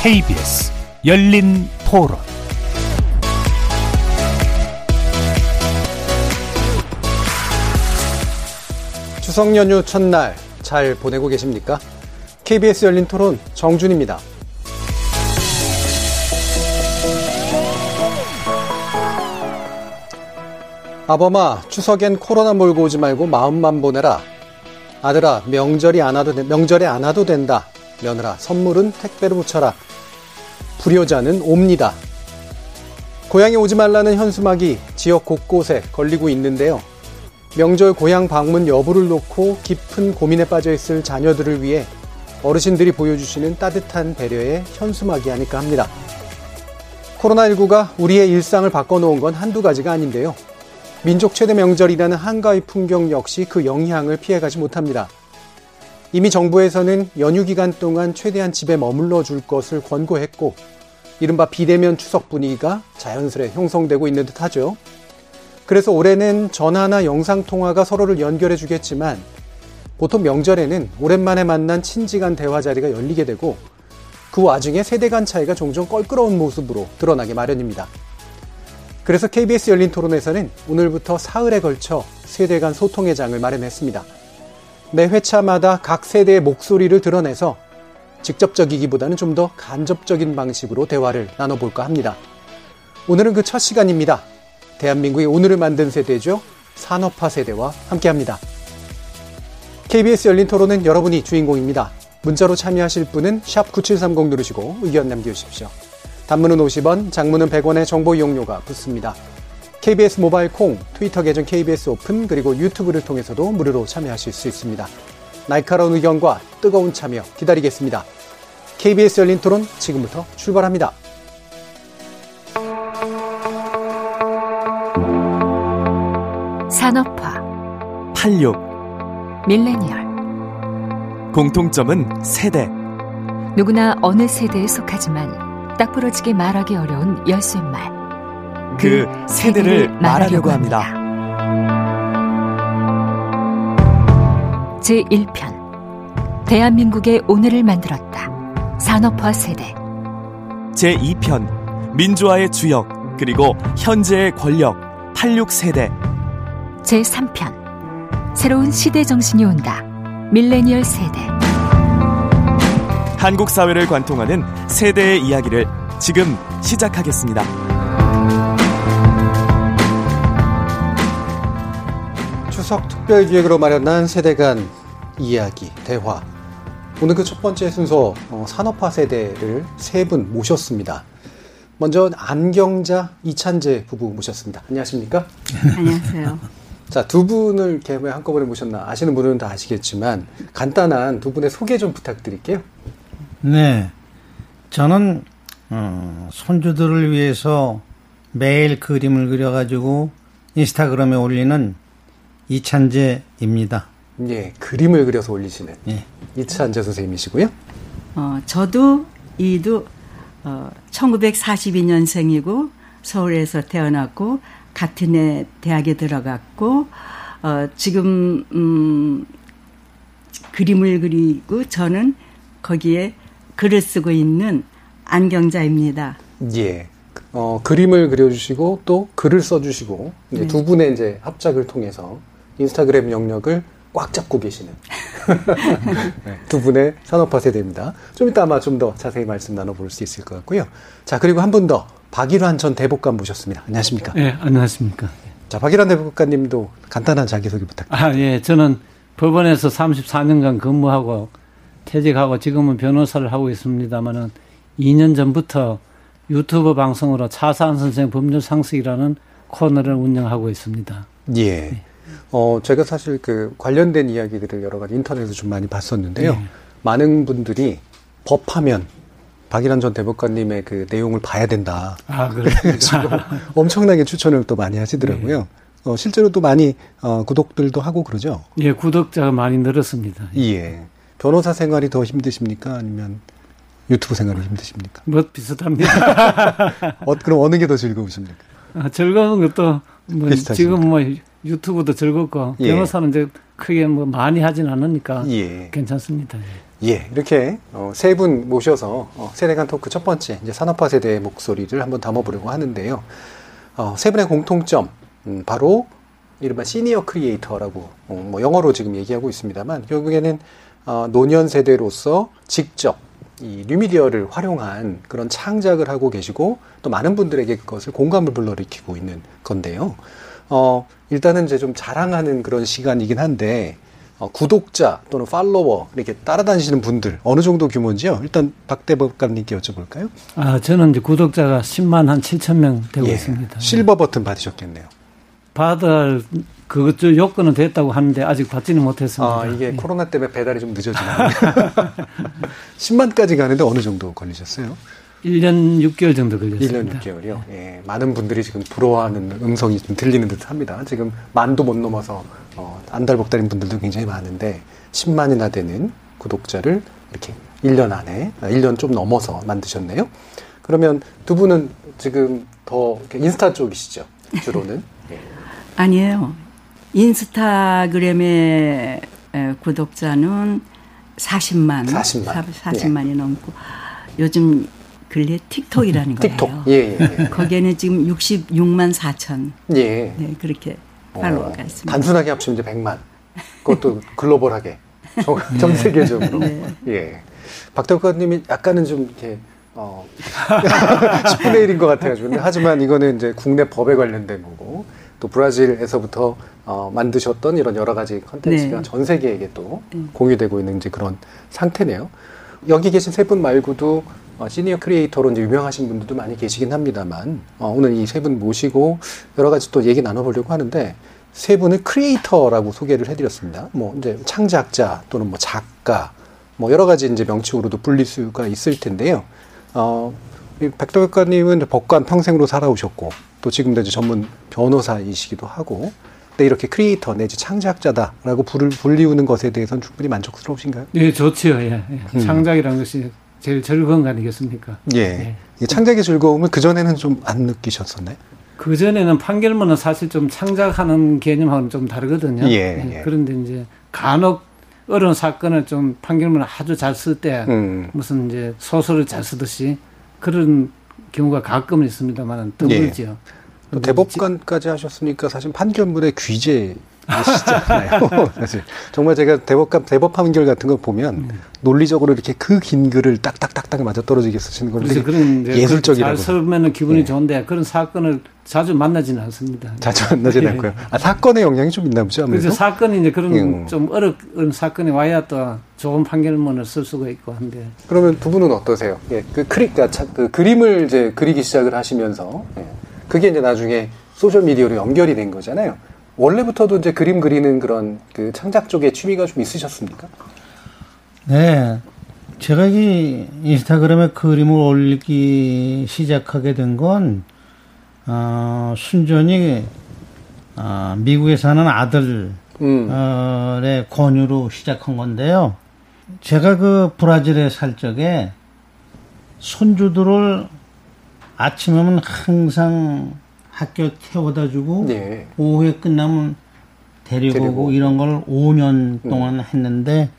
KBS 열린 토론 추석 연휴 첫날 잘 보내고 계십니까? KBS 열린 토론 정준입니다. 아범아, 추석엔 코로나 몰고 오지 말고 마음만 보내라. 아들아, 명절이 안 와도, 명절에 안 와도 된다. 며느라, 선물은 택배로 붙여라. 불효자는 옵니다. 고향에 오지 말라는 현수막이 지역 곳곳에 걸리고 있는데요. 명절 고향 방문 여부를 놓고 깊은 고민에 빠져 있을 자녀들을 위해 어르신들이 보여주시는 따뜻한 배려의 현수막이 아닐까 합니다. 코로나19가 우리의 일상을 바꿔놓은 건 한두 가지가 아닌데요. 민족 최대 명절이라는 한가위 풍경 역시 그 영향을 피해가지 못합니다. 이미 정부에서는 연휴 기간 동안 최대한 집에 머물러 줄 것을 권고했고, 이른바 비대면 추석 분위기가 자연스레 형성되고 있는 듯 하죠. 그래서 올해는 전화나 영상통화가 서로를 연결해 주겠지만, 보통 명절에는 오랜만에 만난 친지 간 대화 자리가 열리게 되고, 그 와중에 세대 간 차이가 종종 껄끄러운 모습으로 드러나게 마련입니다. 그래서 KBS 열린 토론에서는 오늘부터 사흘에 걸쳐 세대 간 소통의 장을 마련했습니다. 매 회차마다 각 세대의 목소리를 드러내서 직접적이기보다는 좀 더 간접적인 방식으로 대화를 나눠볼까 합니다. 오늘은 그 첫 시간입니다. 대한민국의 오늘을 만든 세대죠. 산업화 세대와 함께 합니다. KBS 열린 토론은 여러분이 주인공입니다. 문자로 참여하실 분은 9730 누르시고 의견 남겨주십시오. 단문은 50원, 장문은 100원의 정보 이용료가 붙습니다. KBS 모바일 콩, 트위터 계정 KBS 오픈, 그리고 유튜브를 통해서도 무료로 참여하실 수 있습니다. 날카로운 의견과 뜨거운 참여 기다리겠습니다. KBS 열린 토론 지금부터 출발합니다. 산업화 86 밀레니얼 공통점은 세대 누구나 어느 세대에 속하지만 딱 부러지게 말하기 어려운 열쇠말 그 세대를 말하려고 합니다. 제1편 대한민국의 오늘을 만들었다. 산업화 세대 제2편 민주화의 주역 그리고 현재의 권력 86세대 제3편 새로운 시대 정신이 온다. 밀레니얼 세대 한국 사회를 관통하는 세대의 이야기를 지금 시작하겠습니다. 추석 특별 기획으로 마련한 세대 간 이야기, 대화. 오늘 그 첫 번째 순서 어, 산업화 세대를 세 분 모셨습니다. 먼저 안경자 이찬재 부부 모셨습니다. 안녕하십니까? 안녕하세요. 자, 두 분을 이렇게 왜 한꺼번에 모셨나 아시는 분은 다 아시겠지만 간단한 두 분의 소개 좀 부탁드릴게요. 네. 저는 어, 손주들을 위해서 매일 그림을 그려가지고 인스타그램에 올리는 이찬재입니다. 예, 그림을 그려서 올리시는 예. 이찬재 선생님이시고요. 어, 저도 이도 어, 1942년생이고 서울에서 태어났고 같은 해 대학에 들어갔고 어, 지금 음, 그림을 그리고 저는 거기에 글을 쓰고 있는 안경자입니다. 예. 어, 그림을 그려주시고 또 글을 써주시고 이제 네. 두 분의 이제 합작을 통해서 인스타그램 영역을 꽉 잡고 계시는 네, 두 분의 산업화 세대입니다. 좀 이따 아마 좀 더 자세히 말씀 나눠볼 수 있을 것 같고요. 자 그리고 한 분 더 박일환 전 대법관 모셨습니다. 안녕하십니까? 네, 안녕하십니까. 자 박일환 대법관님도 간단한 자기소개 부탁드립니다. 아, 예, 저는 법원에서 34년간 근무하고 퇴직하고 지금은 변호사를 하고 있습니다만은 2년 전부터 유튜브 방송으로 차사한 선생 법률 상식이라는 코너를 운영하고 있습니다. 예. 어, 제가 사실 그 관련된 이야기들을 여러 가지 인터넷에서 좀 많이 봤었는데요. 예. 많은 분들이 법하면 박일환 전 대법관님의 그 내용을 봐야 된다. 아, 그렇습니까? 엄청나게 추천을 또 많이 하시더라고요. 어, 실제로 또 많이 어, 구독들도 하고 그러죠. 예, 구독자가 많이 늘었습니다. 예. 변호사 생활이 더 힘드십니까? 아니면 유튜브 생활이 힘드십니까? 뭐 비슷합니다. 어, 그럼 어느 게 더 즐거우십니까? 아, 즐거운 것도 뭐? 지금 뭐 유튜브도 즐겁고 예. 변호사는 이제 크게 뭐 많이 하진 않으니까 예. 괜찮습니다. 예. 예, 이렇게 어, 세분 모셔서 어, 세대 간 토크 첫 번째 이제 산업화 세대의 목소리를 한번 담아보려고 하는데요. 어, 세 분의 공통점 음, 바로 이른바 senior creator라고 어, 뭐 영어로 지금 얘기하고 있습니다만 결국에는 어, 노년 세대로서 직접 이 뉴미디어를 활용한 그런 창작을 하고 계시고 또 많은 분들에게 그것을 공감을 불러일으키고 있는 건데요. 어, 일단은 이제 좀 자랑하는 그런 시간이긴 한데 어, 구독자 또는 팔로워 이렇게 따라다니시는 분들 어느 정도 규모인지요? 일단 박대법감님께 여쭤볼까요? 아, 저는 이제 구독자가 10만 한 7천 명 되고 예, 있습니다. 실버 버튼 받으셨겠네요. 받을 그것 저 요건은 됐다고 하는데 아직 받지는 못했습니다. 아, 이게 예. 코로나 때문에 배달이 좀 늦어지나요? 10만까지 가는데 어느 정도 걸리셨어요? 1년 6개월 정도 1년 걸렸습니다. 6개월이요. 예, 많은 분들이 지금 부러워하는 음성이 좀 들리는 듯 합니다. 지금 만도 못 넘어서 어, 안달복달인 분들도 굉장히 많은데 10만이나 되는 구독자를 이렇게 1년 안에, 아, 1년 좀 넘어서 만드셨네요. 그러면 두 분은 지금 더 인스타 쪽이시죠? 주로는. 예. 아니에요. 인스타그램의 에, 구독자는 40만, 40만. 40만이 넘고 요즘 근래 틱톡이라는 거예요. 틱톡. 예, 예, 예. 거기에는 지금 66만 4천. 예. 네, 그렇게 어, 팔로워가 있습니다. 단순하게 합치면 이제 100만. 그것도 글로벌하게. 전, 전 세계적으로. 예. 박 대법관님이 약간은 좀 이렇게, 어, 10분의 1인 것 같아가지고. 하지만 이거는 이제 국내 법에 관련된 거고, 또 브라질에서부터 어, 만드셨던 이런 여러 가지 컨텐츠가 네. 전 세계에게 또 공유되고 있는 이제 그런 상태네요. 여기 계신 세 분 말고도 어, 시니어 크리에이터로 이제 유명하신 분들도 많이 계시긴 합니다만 어, 오늘 이 세 분 모시고 여러 가지 또 얘기 나눠보려고 하는데 세 분을 크리에이터라고 소개를 해드렸습니다. 뭐 이제 창작자 또는 뭐 작가 뭐 여러 가지 이제 명칭으로도 불릴 수가 있을 텐데요. 어, 이 박 대법관님은 법관 평생으로 살아오셨고 또 지금도 이제 전문 변호사이시기도 하고 근데 이렇게 크리에이터 내지 창작자다라고 불을 불리우는 것에 대해서는 충분히 만족스러우신가요? 예, 좋지요. 예. 예. 음. 창작이라는 것이 제일 즐거운 거 아니겠습니까? 예. 이 창작의 즐거움을 그 전에는 좀 안 느끼셨었나요? 그 전에는 판결문은 사실 좀 창작하는 개념하고는 좀 다르거든요. 예, 예. 그런데 이제 간혹 어려운 사건을 좀 판결문을 아주 잘 쓸때 음. 무슨 이제 소설을 잘 쓰듯이 그런 경우가 가끔은 있습니다만 드물지요. 또 대법관까지 하셨으니까 사실 판결문의 귀재 이시잖아요. 사실 정말 제가 대법관 대법 판결 같은 거 보면 논리적으로 이렇게 그 긴 글을 딱딱딱딱 맞아 떨어지게 쓰시는 걸 되게 그런 예술적이라고 잘 쓰면은 기분이 예. 좋은데 그런 사건을 자주 만나지는 않습니다. 자주 만나진 예. 않고요. 아, 사건의 영향이 좀 있나 보죠. 아무래도. 그래서 사건이 이제 그런 음. 좀 어려운 사건이 와야 또 좋은 판결문을 쓸 수가 있고 한데 그러면 두 분은 어떠세요? 예, 그 크리, 그, 차- 그 그림을 이제 그리기 시작을 하시면서, 예, 그게 이제 나중에 소셜 미디어로 연결이 된 거잖아요. 원래부터도 이제 그림 그리는 그런 그 창작 쪽에 취미가 좀 있으셨습니까? 네. 제가 이 인스타그램에 그림을 올리기 시작하게 된 건, 어, 순전히, 어, 미국에 사는 아들, 음, 어, 의 권유로 시작한 건데요. 제가 그 브라질에 살 적에 손주들을 아침에는 항상 학교 태워다 주고 예. 오후에 끝나면 데리고, 데리고. 오고 이런 걸 5년 동안 했는데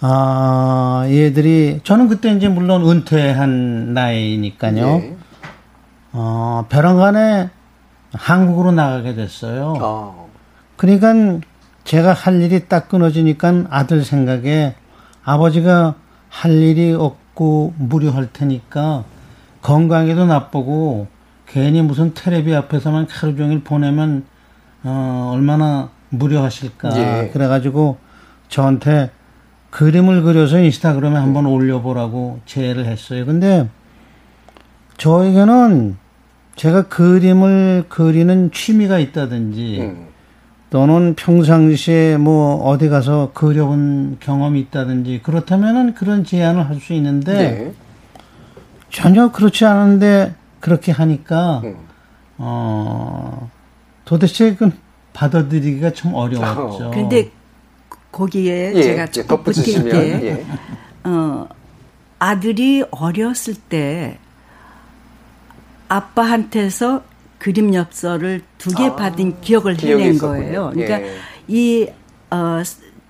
아 얘들이 저는 그때 이제 물론 은퇴한 나이니까요. 예. 어 벼랑간에 한국으로 나가게 됐어요. 아, 그러니까 제가 할 일이 딱 끊어지니까 아들 생각에 아버지가 할 일이 없고 무료할 테니까 건강에도 나쁘고 괜히 무슨 텔레비 앞에서만 하루 종일 보내면 어, 얼마나 무료하실까. 예. 그래가지고 저한테 그림을 그려서 인스타그램에 한번 올려보라고 제의를 했어요. 근데 저에게는 제가 그림을 그리는 취미가 있다든지 음, 또는 평상시에 뭐 어디 가서 그려본 경험이 있다든지 그렇다면은 그런 제안을 할 수 있는데 네. 전혀 그렇지 않은데 그렇게 하니까 음. 어 도대체 그 받아들이기가 좀 어려웠죠. 근데 거기에 예, 제가 덧붙이시면, 붙일게. 예. 어, 아들이 어렸을 때 아빠한테서 그림 엽서를 두개 아, 받은 기억을 해낸. 거예요. 그러니까 예. 이 어,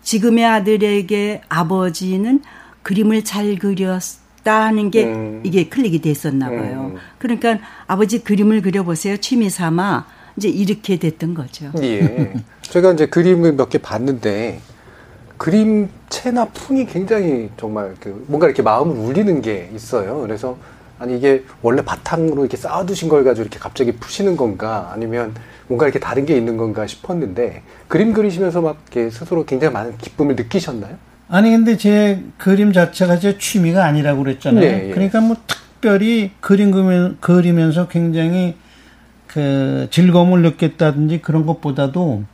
지금의 아들에게 아버지는 그림을 잘 그렸 다는 게 음. 이게 클릭이 됐었나 봐요. 음. 그러니까 아버지 그림을 그려보세요. 취미 삼아 이제 이렇게 됐던 거죠. 예. 제가 이제 그림을 몇 개 봤는데 그림체나 풍이 굉장히 정말 그 뭔가 이렇게 마음을 울리는 게 있어요. 그래서 아니 이게 원래 바탕으로 이렇게 쌓아두신 걸 가지고 이렇게 갑자기 푸시는 건가 아니면 뭔가 이렇게 다른 게 있는 건가 싶었는데 그림 그리시면서 막 이렇게 스스로 굉장히 많은 기쁨을 느끼셨나요? 아니 근데 제 그림 자체가 제 취미가 아니라고 그랬잖아요. 네, 예. 그러니까 뭐 특별히 그림 그리면- 그리면서 굉장히 그 즐거움을 느꼈다든지 그런 것보다도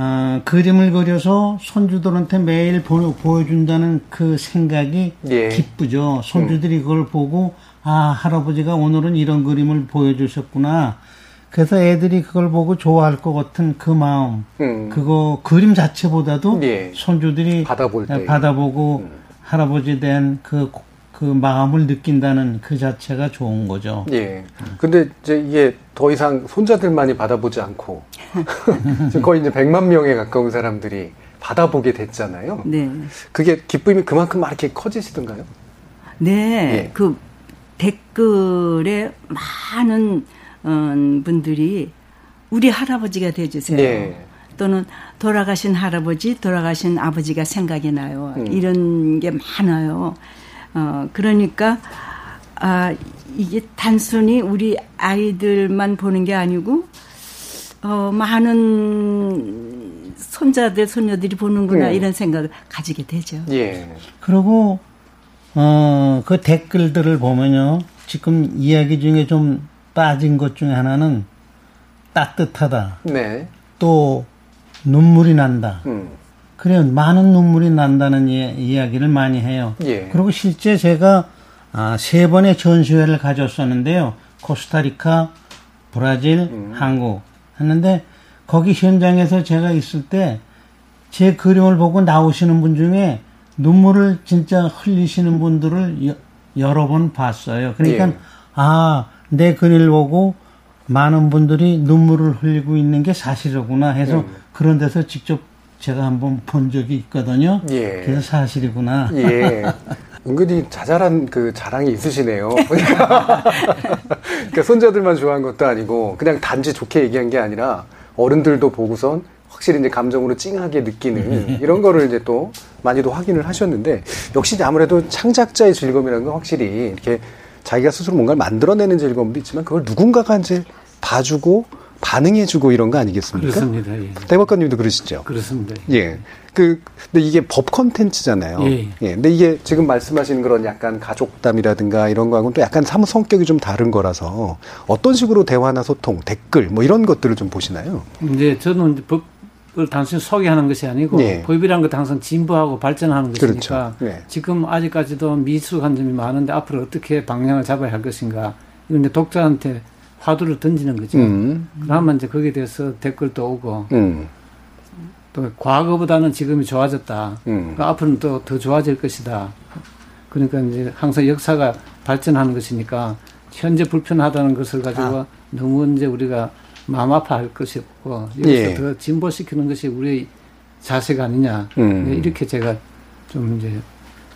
아, 그림을 그려서 손주들한테 매일 보, 보여준다는 그 생각이 예. 기쁘죠. 손주들이 그걸 보고 아 할아버지가 오늘은 이런 그림을 보여주셨구나. 그래서 애들이 그걸 보고 좋아할 것 같은 그 마음, 음. 그거 그림 자체보다도 예. 손주들이 받아볼 때. 받아보고 음. 할아버지에 대한 그, 그 마음을 느낀다는 그 자체가 좋은 거죠. 예. 근데 이제 이게 더 이상 손자들만이 받아보지 않고 지금 거의 이제 100만 명에 가까운 사람들이 받아보게 됐잖아요. 네. 그게 기쁨이 그만큼 막 이렇게 커지시던가요? 네, 예. 그 댓글에 많은 어, 분들이 우리 할아버지가 돼주세요. 예. 또는 돌아가신 할아버지, 돌아가신 아버지가 생각이 나요. 음. 이런 게 많아요. 어, 그러니까, 아, 이게 단순히 우리 아이들만 보는 게 아니고, 어, 많은 손자들, 손녀들이 보는구나, 음. 이런 생각을 가지게 되죠. 예. 그리고 어, 그 댓글들을 보면요. 지금 이야기 중에 좀 빠진 것 중에 하나는 따뜻하다. 네. 또 눈물이 난다. 음. 그래요. 많은 눈물이 난다는 이, 이야기를 많이 해요. 예. 그리고 실제 제가 아, 세 번의 전시회를 가졌었는데요. 코스타리카, 브라질, 음. 한국 했는데 거기 현장에서 제가 있을 때 제 그림을 보고 나오시는 분 중에 눈물을 진짜 흘리시는 분들을 여, 여러 번 봤어요. 그러니까 예. 아, 내 그림을 보고 많은 분들이 눈물을 흘리고 있는 게 사실이구나 해서 음. 그런 데서 직접 제가 한번 본 적이 있거든요. 예. 그래서 사실이구나. 예. 은근히 자잘한 그 자랑이 있으시네요. 그러니까 손자들만 좋아한 것도 아니고 그냥 단지 좋게 얘기한 게 아니라 어른들도 보고선 확실히 이제 감정으로 찡하게 느끼는 이런 거를 이제 또 많이도 확인을 하셨는데 역시 아무래도 창작자의 즐거움이라는 건 확실히 이렇게 자기가 스스로 뭔가를 만들어내는 즐거움도 있지만 그걸 누군가가 이제 봐주고 반응해주고 이런 거 아니겠습니까? 그렇습니다. 예. 대박관님도 그러시죠? 그렇습니다. 예. 그, 근데 이게 법 컨텐츠잖아요. 예. 근데 이게 지금 말씀하시는 그런 약간 가족담이라든가 이런 거하고는 또 약간 사무 성격이 좀 다른 거라서 어떤 식으로 대화나 소통, 댓글 뭐 이런 것들을 좀 보시나요? 이제 저는 이제 법을 단순히 소개하는 것이 아니고 예. 법이라는 것도 항상 진보하고 발전하는 것이니까 그렇죠. 네. 지금 아직까지도 미숙한 점이 많은데 앞으로 어떻게 방향을 잡아야 할 것인가 이건 이제 독자한테 화두를 던지는 거죠. 음. 그러면 이제 거기에 대해서 댓글도 오고 음. 또 과거보다는 지금이 좋아졌다. 음. 그러니까 앞으로는 또 더 좋아질 것이다. 그러니까 이제 항상 역사가 발전하는 것이니까 현재 불편하다는 것을 가지고 아. 너무 이제 우리가 마음 아파할 것이 없고 여기서 예. 더 진보시키는 것이 우리의 자세가 아니냐 음. 네, 이렇게 제가 좀 이제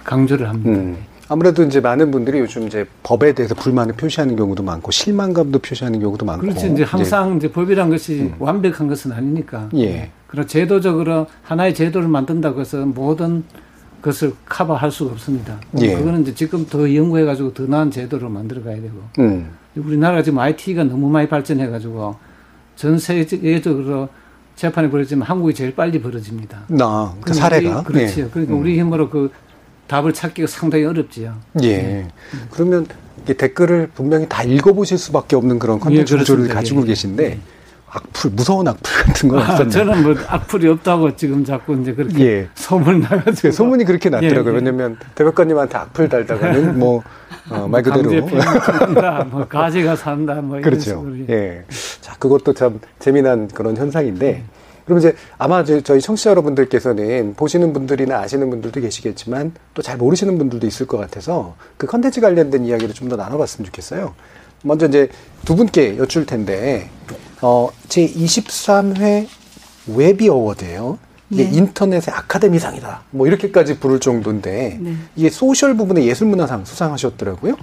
강조를 합니다. 음. 아무래도 이제 많은 분들이 요즘 이제 법에 대해서 불만을 표시하는 경우도 많고 실망감도 표시하는 경우도 많고. 그렇죠. 이제 항상 이제 법이란 것이 완벽한 것은 아니니까. 음. 예. 그런 제도적으로 하나의 제도를 만든다고 해서 모든 것을 커버할 수가 없습니다. 예. 그거는 이제 지금 더 연구해가지고 더 나은 제도를 만들어 가야 되고. 음. 우리나라가 지금 IT가 너무 많이 발전해가지고 전 세계적으로 재판이 벌어지면 한국이 제일 빨리 벌어집니다. 나, 그 그럼 사례가. 우리- 그렇죠. 예. 그러니까 음. 우리 힘으로 그 답을 찾기가 상당히 어렵지요. 예. 그러면 이게 댓글을 분명히 다 읽어보실 수밖에 없는 그런 컨텐츠 예, 구조를 그렇습니다. 가지고 예. 계신데 악플, 무서운 악플 같은 건 아, 없었나요? 저는 뭐 악플이 없다고 지금 자꾸 이제 그렇게 예. 소문 나가지고. 그 소문이 그렇게 났더라고요. 예, 예. 왜냐면 대표관님한테 악플 달다가는 뭐, 어, 말 그대로. 뭐 가지가 산다, 뭐 그렇죠. 예. 자, 그것도 참 재미난 그런 현상인데. 그럼 이제 아마 저- 저희 청취자 여러분들께서는 보시는 분들이나 아시는 분들도 계시겠지만 또 잘 모르시는 분들도 있을 것 같아서 그 컨텐츠 관련된 이야기를 좀 더 나눠봤으면 좋겠어요. 먼저 이제 두 분께 여쭐 텐데, 어, 제 23회 Webby Award예요 이게 네. 인터넷의 아카데미상이다. 뭐 이렇게까지 부를 정도인데 네. 이게 소셜 부분의 예술문화상 수상하셨더라고요.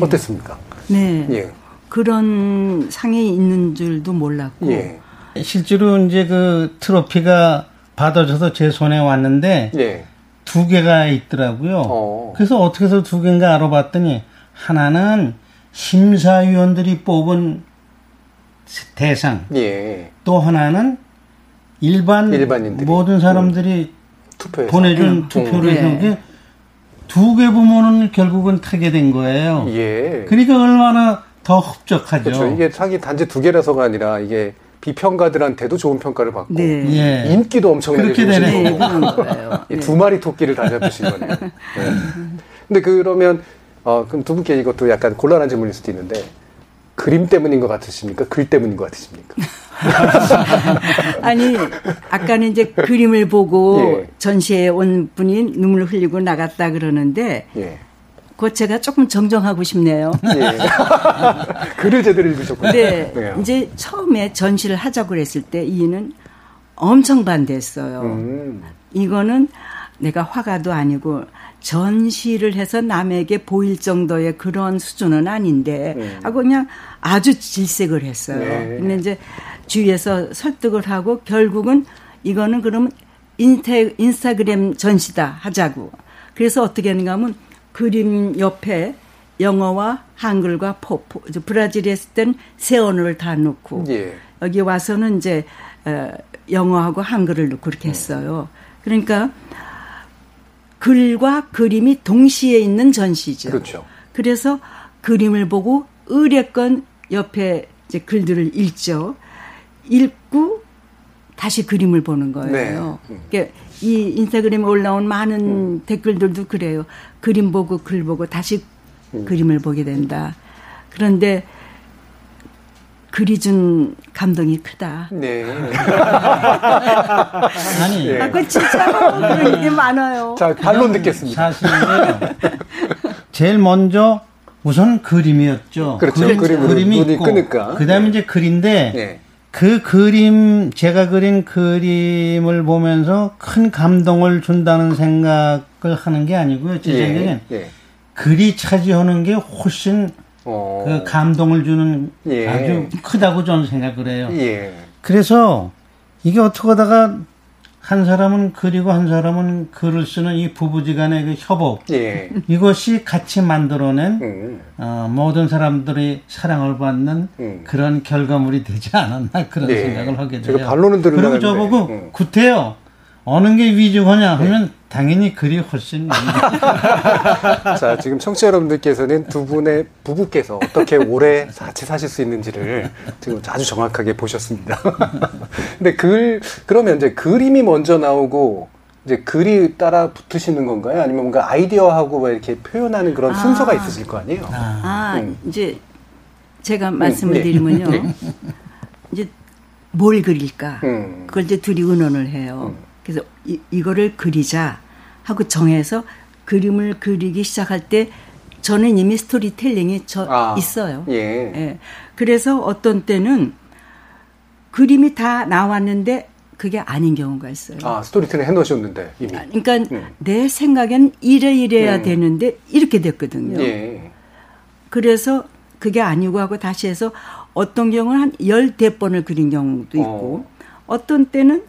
어땠습니까? 네. 예. 그런 상이 있는 줄도 몰랐고. 예. 실제로 이제 그 트로피가 받아져서 제 손에 왔는데 예. 두 개가 있더라고요. 어. 그래서 어떻게 해서 두 개인가 알아봤더니 하나는 심사위원들이 뽑은 대상, 예. 또 하나는 일반 일반인들이. 모든 사람들이 투표에서 보내준 음. 투표를 네. 해서 그게 두개 부문은 결국은 타게 된 거예요. 예. 그러니까 얼마나 더 흡족하죠. 그렇죠. 이게 상이 단지 두 개라서가 아니라 이게 비평가들한테도 좋은 평가를 받고 네. 예. 인기도 엄청나게 그렇게 되네. 네, 거고. 거예요. 이 네. 두 마리 토끼를 다 잡으신 거네요. 네. 근데 그러면 어, 그럼 두 분께 이것도 약간 곤란한 질문일 수도 있는데 그림 때문인 것 같으십니까? 글 때문인 것 같으십니까? 아니, 아까는 이제 그림을 보고 예. 전시에 온 분이 눈물 흘리고 나갔다 그러는데, 예. 그거 제가 조금 정정하고 싶네요. 예. 글을 제대로 읽으셨군요. 네, 네. 이제 처음에 전시를 하자고 그랬을 때 이는 엄청 반대했어요. 음. 이거는 내가 화가도 아니고 전시를 해서 남에게 보일 정도의 그런 수준은 아닌데 음. 하고 그냥 아주 질색을 했어요. 네. 근데 이제 주위에서 설득을 하고 결국은 이거는 그러면 인테, 인스타그램 전시다 하자고. 그래서 어떻게 했는가 하면 그림 옆에 영어와 한글과 포, 포 이제 브라질에 있을 땐 세 언어를 다 넣고 예. 여기 와서는 이제 어, 영어하고 한글을 넣고 그렇게 했어요. 그러니까 글과 그림이 동시에 있는 전시죠. 그렇죠. 그래서 그림을 보고 의뢰건 옆에 이제 글들을 읽죠. 읽고 다시 그림을 보는 거예요. 네. 음. 그러니까 이 인스타그램에 올라온 많은 댓글들도 그래요. 그림 보고 글 보고 다시 음. 그림을 보게 된다. 그런데 글이 준 감동이 크다. 네. 아니 예. 아, 그 진짜로 그런 게 많아요. 자, 반론 듣겠습니다. 사실은요. 제일 먼저 우선 그림이었죠. 그렇죠. 그림, 그림이 눈이 있고 끄니까. 그다음에 네. 이제 글인데 네. 그 그림 제가 그린 그림을 보면서 큰 감동을 준다는 생각을 하는 게 아니고요. 제 생각엔 예. 글이 차지하는 게 훨씬 어. 그 감동을 주는 예. 아주 크다고 저는 생각을 해요. 예. 그래서 이게 어떻게 하다가 한 사람은 그리고 한 사람은 글을 쓰는 이 부부지간의 그 협업 예. 이것이 같이 만들어낸 음. 어, 모든 사람들이 사랑을 받는 음. 그런 결과물이 되지 않았나 그런 네. 생각을 하게 돼요. 제가 반론은 들으려고 그리고 저보고 음. 구태여 어느 게 위주하냐 하면 당연히 글이 훨씬 자, 지금 청취자 여러분들께서는 두 분의 부부께서 어떻게 오래 같이 사실 수 있는지를 지금 아주 정확하게 보셨습니다. 근데 글, 그러면 이제 그림이 먼저 나오고 이제 글이 따라 붙으시는 건가요? 아니면 뭔가 아이디어하고 뭐 이렇게 표현하는 그런 아. 순서가 있으실 거 아니에요? 아, 음. 이제 제가 말씀을 네. 드리면요. 네. 이제 뭘 그릴까? 음. 그걸 이제 둘이 의논을 해요. 그래서 이, 이거를 그리자 하고 정해서 그림을 그리기 시작할 때 저는 이미 스토리텔링이 저 아, 있어요. 예. 예. 그래서 어떤 때는 그림이 다 나왔는데 그게 아닌 경우가 있어요. 아, 스토리텔링 해놓으셨는데, 이미. 그러니까 음. 내 생각엔 이래 이래야 음. 되는데 이렇게 됐거든요. 예. 그래서 그게 아니고 하고 다시 해서 어떤 경우는 한 열대 번을 그린 경우도 있고 어. 떤 때는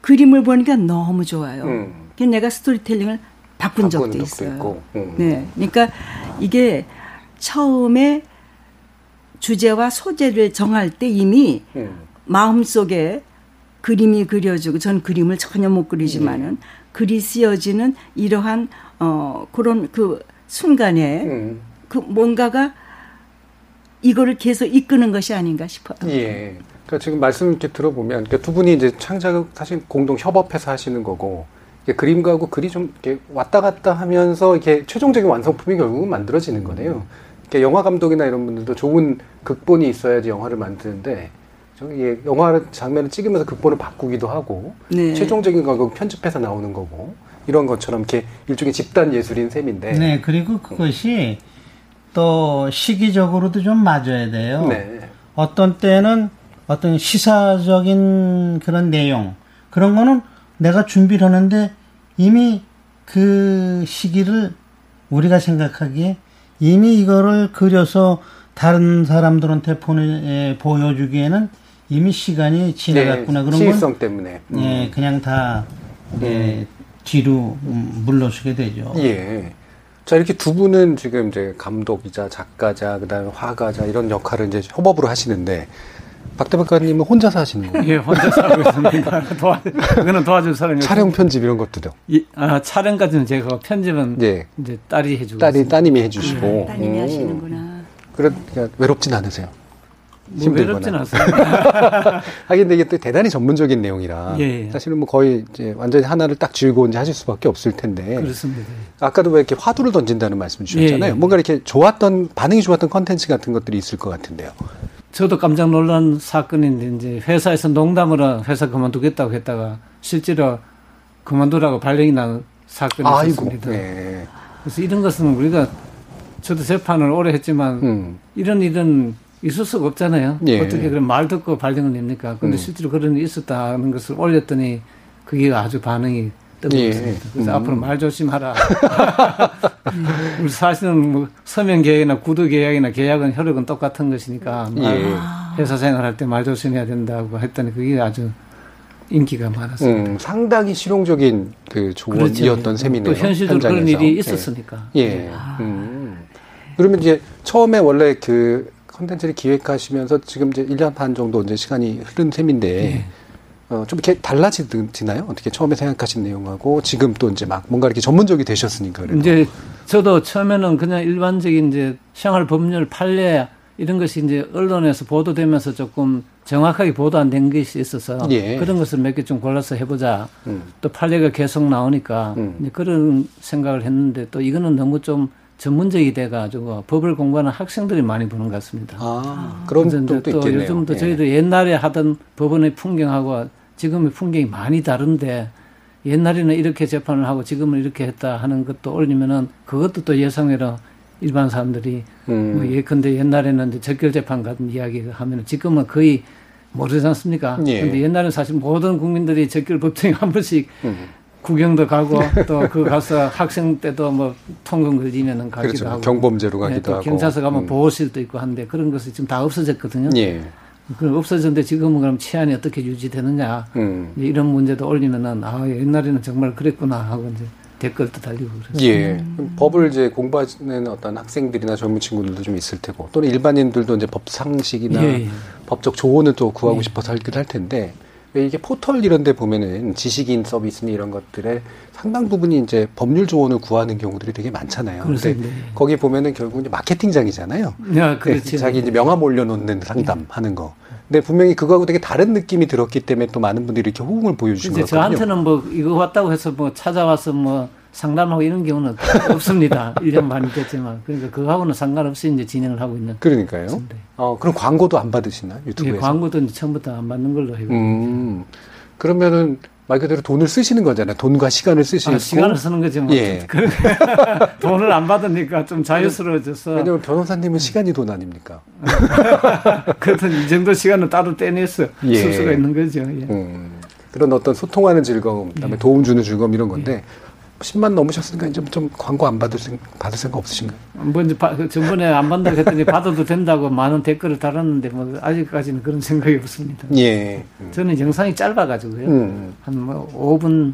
그림을 보니까 너무 좋아요. 음. 그래서 내가 스토리텔링을 바꾼 적도 바꾸는 적도 있어요. 음. 네. 그러니까 이게 처음에 주제와 소재를 정할 때 이미 음. 마음 속에 그림이 그려지고 전 그림을 전혀 못 그리지만은 음. 글이 쓰여지는 이러한 어 그런 그 순간에 음. 그 뭔가가 이거를 계속 이끄는 것이 아닌가 싶어요. 예. 그러니까 지금 말씀 이렇게 들어보면 그러니까 두 분이 이제 창작을 사실 공동 협업해서 하시는 거고 그림가하고 글이 좀 이렇게 왔다 갔다 하면서 이렇게 최종적인 완성품이 결국은 만들어지는 거네요. 그러니까 영화 감독이나 이런 분들도 좋은 극본이 있어야지 영화를 만드는데 저기 예, 영화 장면을 찍으면서 극본을 바꾸기도 하고 네. 최종적인 거 편집해서 나오는 거고 이런 것처럼 이렇게 일종의 집단 예술인 셈인데. 네 그리고 그것이 또 시기적으로도 좀 맞아야 돼요. 네. 어떤 때는 어떤 시사적인 그런 내용 그런 거는 내가 준비를 하는데 이미 그 시기를 우리가 생각하기에 이미 이거를 그려서 다른 사람들한테 보내 보여주기에는 이미 시간이 지나갔구나 그런 건 시일성 때문에. 음. 예, 그냥 다 예, 뒤로 음, 물러서게 되죠. 예. 자, 이렇게 두 분은 지금 이제 감독이자 작가자, 그 다음에 화가자 이런 역할을 이제 협업으로 하시는데, 박 대박 작가님은 혼자서 하시는 거예요? 예, 혼자 살고 있습니다. 도와, 그거는 도와줄 사람이 촬영. 편집 이런 것도요? 이, 아, 촬영까지는 제가 편집은 예. 이제 딸이 해주고 딸이, 있습니다. 따님이 해주시고. 따님이 음. 하시는구나. 그러니까 외롭진 않으세요? 뭐. 외롭진 않습니다. 하긴 근데 이게 또 대단히 전문적인 내용이라 예, 예. 사실은 뭐 거의 이제 완전히 하나를 딱 쥐고 이제 하실 수밖에 없을 텐데 그렇습니다. 아까도 왜 이렇게 화두를 던진다는 말씀 주셨잖아요. 예, 예. 뭔가 이렇게 좋았던 반응이 좋았던 컨텐츠 같은 것들이 있을 것 같은데요. 저도 깜짝 놀란 사건인데 이제 회사에서 농담으로 회사 그만두겠다고 했다가 실제로 그만두라고 발령이 난 사건이 아이고, 있었습니다. 예. 그래서 이런 것은 우리가 저도 재판을 오래 했지만 음. 이런 일은 있을 수가 없잖아요. 예. 어떻게 그런 말 듣고 발령을 냅니까? 근데 음. 실제로 그런 일이 있었다는 것을 올렸더니 그게 아주 반응이 뜨거웠습니다. 예. 그래서 음. 앞으로 말 조심하라. 사실은 뭐 서명 계약이나 구두 계약이나 계약은 혈육은 똑같은 것이니까 말- 예. 회사 생활할 때 말 조심해야 된다고 했더니 그게 아주 인기가 많았습니다. 음, 상당히 실용적인 그 조언이었던 그렇죠. 셈이네요. 또 현실적으로 그런 현장에서. 일이 예. 있었으니까. 예. 음. 그러면 이제 처음에 원래 그 컨텐츠를 기획하시면서 지금 이제 1년 반 정도 이제 시간이 흐른 셈인데 예. 어, 좀 이렇게 달라지나요? 어떻게 처음에 생각하신 내용하고 지금 또 이제 막 뭔가 이렇게 전문적이 되셨으니까 그래도. 이제 저도 처음에는 그냥 일반적인 이제 생활 법률 판례 이런 것이 이제 언론에서 보도되면서 조금 정확하게 보도 안 된 것이 있어서 예. 그런 것을 몇 개 좀 골라서 해보자. 음. 또 판례가 계속 나오니까 음. 그런 생각을 했는데 또 이거는 너무 좀 전문적이 돼가지고 법을 공부하는 학생들이 많이 보는 것 같습니다. 아, 그런 점도 또 있겠네요. 요즘도 예. 저희도 옛날에 하던 법원의 풍경하고 지금의 풍경이 많이 다른데 옛날에는 이렇게 재판을 하고 지금은 이렇게 했다 하는 것도 올리면은 그것도 또 예상외로 일반 사람들이 음. 뭐 예컨대 옛날에는 적결 재판 같은 이야기를 하면은 지금은 거의 모르지 않습니까? 예. 근데 옛날에는 사실 모든 국민들이 적결 법정에 한 번씩 음. 구경도 가고 또 그 가서 학생 때도 뭐 통금 걸리면은 가기도 그렇죠. 하고 경범죄로 가기도 네, 또 하고. 경찰서 가면 음. 보호실도 있고 한데 그런 것이 지금 다 없어졌거든요. 예. 그럼 없어졌는데 지금은 그럼 치안이 어떻게 유지되느냐 음. 이런 문제도 올리면은 아 옛날에는 정말 그랬구나 하고 이제 댓글도 달리고 그랬어요. 예. 법을 이제 공부하는 어떤 학생들이나 젊은 친구들도 좀 있을 테고 또는 일반인들도 이제 법 상식이나 예, 예. 법적 조언을 또 구하고 예. 싶어서 하긴 할 텐데 왜 이게 포털 이런 데 보면은 지식인 서비스니 이런 것들의 상당 부분이 이제 법률 조언을 구하는 경우들이 되게 많잖아요. 예. 거기 보면은 결국 이제 마케팅장이잖아요. 야, 그렇지. 네, 자기 이제 명함 올려놓는 상담하는 거. 근데 분명히 그거하고 되게 다른 느낌이 들었기 때문에 또 많은 분들이 이렇게 호응을 보여주신 거거든요. 저한테는 뭐 이거 왔다고 해서 뭐 찾아와서 뭐 상담하고 이런 경우는 없습니다. 1년 반이 됐지만. 그러니까 그거하고는 상관없이 이제 진행을 하고 있는. 그러니까요. 맞습니다. 어, 그럼 광고도 안 받으시나 예, 유튜브에서? 광고도 이제 처음부터 안 받는 걸로 해요. 음, 그러면은 말 그대로 돈을 쓰시는 거잖아요. 돈과 시간을 쓰시고. 아, 시간을 쓰는 거죠. 뭐. 예. 그- 돈을 안 받으니까 좀 자유스러워져서. 왜냐면 변호사님은 시간이 돈 아닙니까? 그래도 이 정도 시간은 따로 떼내서 예. 쓸 수가 있는 거죠. 예. 음, 그런 어떤 소통하는 즐거움, 그다음에 도움 주는 즐거움 이런 건데 10만 넘으셨으니까 이제 좀 광고 안 받을 생 받을 생각 없으신가요? 뭐 이제 바- 그 전번에 안 받는다고 했더니 받아도 된다고 많은 댓글을 달았는데 뭐 아직까지는 그런 생각이 없습니다. 예. 음. 저는 영상이 짧아가지고요. 음. 한뭐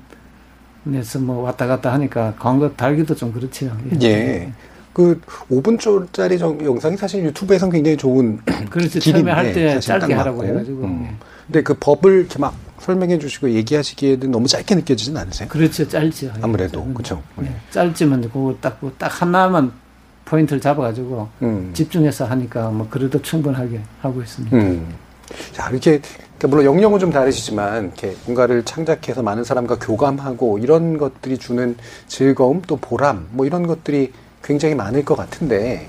5분에서 뭐 왔다 갔다 하니까 광고 달기도 좀 그렇죠. 예. 그 5분짜리 영상이 사실 유튜브에선 굉장히 좋은 그렇죠. 길인데 처음에 할때 사실 딱 짧게 하라고. 해가지고. 음. 예. 근데 그 법을 이렇게 막 설명해 주시고 얘기하시기에는 너무 짧게 느껴지진 않으세요? 그렇죠. 짧죠. 예. 아무래도 그렇죠. 예. 짧지만 그거 딱, 그거 딱 하나만 포인트를 잡아가지고 음. 집중해서 하니까 뭐 그래도 충분하게 하고 있습니다. 음. 자, 이렇게, 그러니까 물론 영역은 좀 다르시지만, 이렇게 뭔가를 창작해서 많은 사람과 교감하고, 이런 것들이 주는 즐거움, 또 보람, 뭐 이런 것들이 굉장히 많을 것 같은데,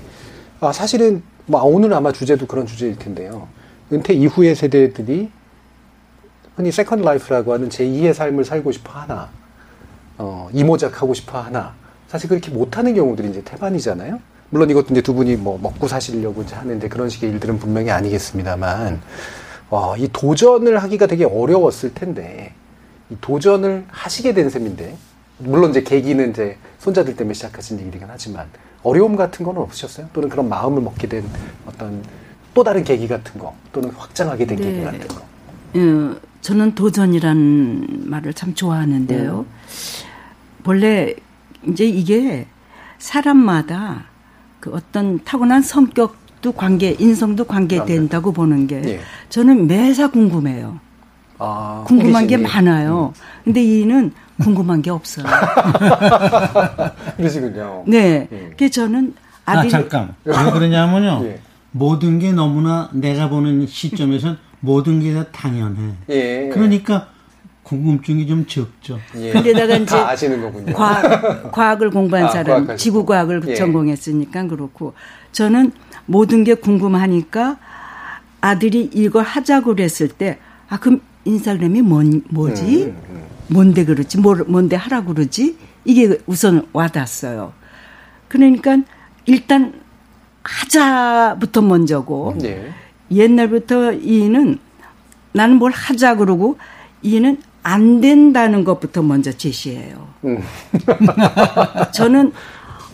아, 사실은, 뭐, 오늘 아마 주제도 그런 주제일 텐데요. 은퇴 이후의 세대들이 흔히 second life라고 하는 제2의 삶을 살고 싶어 하나, 어, 이모작 하고 싶어 하나, 사실 그렇게 못하는 경우들이 이제 태반이잖아요. 물론 이것도 이제 두 분이 뭐 먹고 사시려고 이제 하는데 그런 식의 일들은 분명히 아니겠습니다만, 와, 이 도전을 하기가 되게 어려웠을 텐데, 이 도전을 하시게 된 셈인데 물론 이제 계기는 이제 손자들 때문에 시작하신 일이긴 하지만 어려움 같은 건 없으셨어요? 또는 그런 마음을 먹게 된 어떤 또 다른 계기 같은 거 또는 확장하게 된 네. 계기 같은 거. 어, 저는 도전이라는 말을 참 좋아하는데요. 음. 원래 이제 이게 사람마다 그 어떤 타고난 성격도 관계, 인성도 관계된다고 보는 게 예. 저는 매사 궁금해요. 아, 궁금한 게 호기심이. 많아요. 근데 이는 궁금한 게 없어요. 그러시군요. 네. 예. 그래서 저는 아, 아들이 잠깐. 왜 그러냐면요. 예. 모든 게 너무나 내가 보는 시점에선 모든 게 다 당연해. 예. 그러니까 궁금증이 좀 적죠. 예. 근데다가 이제 다 아시는 거군요. 과학, 과학을 공부한 아, 사람, 과학하시고. 지구과학을 예. 전공했으니까 그렇고 저는 모든 게 궁금하니까 아들이 이걸 하자고 그랬을 때 아 그럼 인스타그램이 뭔 뭐지? 음, 음. 뭔데 그러지? 뭘, 뭔데 하라고 그러지? 이게 우선 와닿았어요. 그러니까 일단 하자부터 먼저고 예. 옛날부터 이는 나는 뭘 하자 그러고 이는 안 된다는 것부터 먼저 제시해요. 음. 저는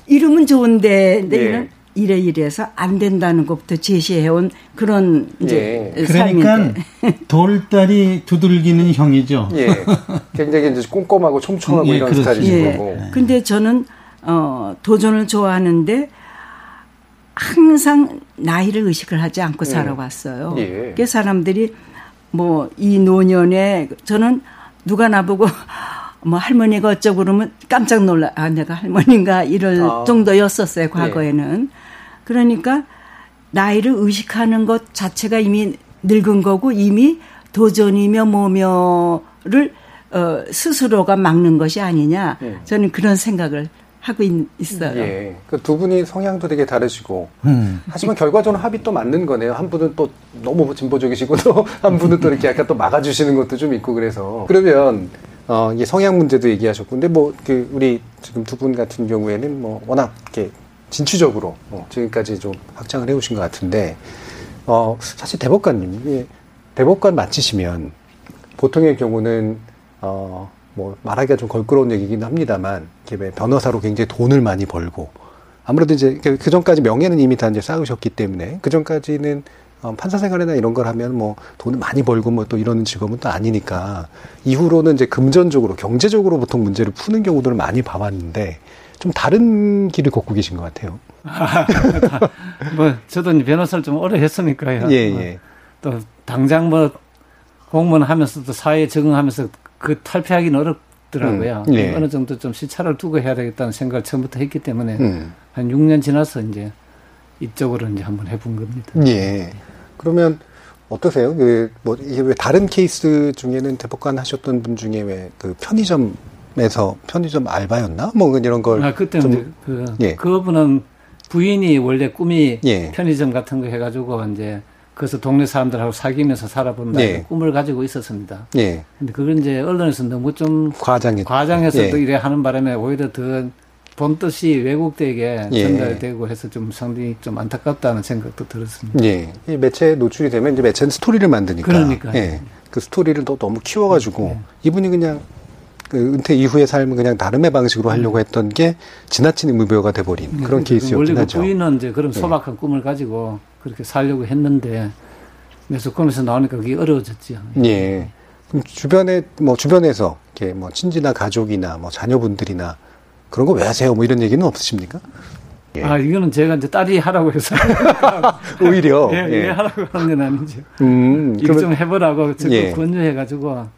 이름은 좋은데 근데 예. 이는 이래 이래서 안 된다는 것부터 제시해온 그런 이제 예. 그러니까 돌다리 두들기는 형이죠. 예. 굉장히 이제 꼼꼼하고 촘촘하고 예, 이런 그렇죠. 스타일이신 예. 거고. 근데 저는 어 도전을 좋아하는데 항상 나이를 의식을 하지 않고 살아왔어요. 예. 그 사람들이 뭐 이 노년에 저는 누가 나보고 뭐 할머니가 어쩌고 그러면 깜짝 놀라 아 내가 할머니인가 이럴 아. 정도였었어요 과거에는 그러니까 나이를 의식하는 것 자체가 이미 늙은 거고 이미 도전이며 뭐며를 어, 스스로가 막는 것이 아니냐 예. 저는 그런 생각을 하고 있, 어요 예. 그두 분이 성향도 되게 다르시고 음. 하지만 결과적으로 합이 또 맞는 거네요. 한 분은 또 너무 진보적이시고 또 한 분은 또 이렇게 약간 또 막아주시는 것도 좀 있고 그래서 그러면 어 이게 성향 문제도 얘기하셨고 근데 뭐 그 우리 지금 두 분 같은 경우에는 뭐 워낙 이렇게 진취적으로 어 지금까지 좀 확장을 해오신 것 같은데 어 사실 대법관님 이게 대법관 마치시면 보통의 경우는 어 뭐 말하기가 좀 걸끄러운 얘기긴 합니다만 이렇게 왜 변호사로 굉장히 돈을 많이 벌고 아무래도 이제 그 전까지 명예는 이미 다 이제 쌓으셨기 때문에 그 전까지는 어, 판사 생활이나 이런 걸 하면 뭐 돈을 많이 벌고 뭐 또 이러는 직업은 또 아니니까 이후로는 이제 금전적으로 경제적으로 보통 문제를 푸는 경우들을 많이 봐왔는데 좀 다른 길을 걷고 계신 것 같아요. 뭐 저도 변호사를 좀 오래 했으니까요. 예, 뭐 예. 또 당장 뭐 공무원 하면서도 사회에 적응하면서 그 탈피하기는 어렵더라고요. 음, 예. 어느 정도 좀 시차를 두고 해야 되겠다는 생각을 처음부터 했기 때문에 음. 한 6년 지나서 이제 이쪽으로 이제 한번 해본 겁니다. 예. 그러면 어떠세요? 그, 뭐, 이게 왜 다른 케이스 중에는 대법관 하셨던 분 중에 왜 그 편의점에서 편의점 알바였나? 뭐 이런 걸. 아, 그때 좀- 그, 예. 그분은 부인이 원래 꿈이 예. 편의점 같은 거 해가지고 이제 그래서 동네 사람들하고 사귀면서 살아본다 예. 꿈을 가지고 있었습니다. 예. 근데 그걸 이제 언론에서 너무 좀 과장했 과장해서 예. 또 이래 하는 바람에 오히려 더 본 뜻이 왜곡되게 예. 전달되고 해서 좀 상당히 좀 안타깝다는 생각도 들었습니다. 예. 이 매체에 노출이 되면 이제 매체는 스토리를 만드니까. 그러니까요. 예. 그 스토리를 또 너무 키워가지고 이분이 그냥 그 은퇴 이후의 삶을 그냥 나름의 방식으로 하려고 했던 게 지나친 의무부여가 돼버린 그런 원래 케이스였긴 그 하죠. 부인은 이제 그런 예. 소박한 꿈을 가지고 그렇게 살려고 했는데 매스컴에서 나오니까 그게 어려워졌죠. 예. 그럼 주변에 뭐 주변에서 이렇게 뭐 친지나 가족이나 뭐 자녀분들이나 그런 거 왜 하세요? 뭐 이런 얘기는 없으십니까? 예. 아 이거는 제가 이제 딸이 하라고 해서 오히려 예, 예, 예. 하라고 하는 건 아니죠. 음, 이거 좀 그러면 해보라고 적극 예. 권유해가지고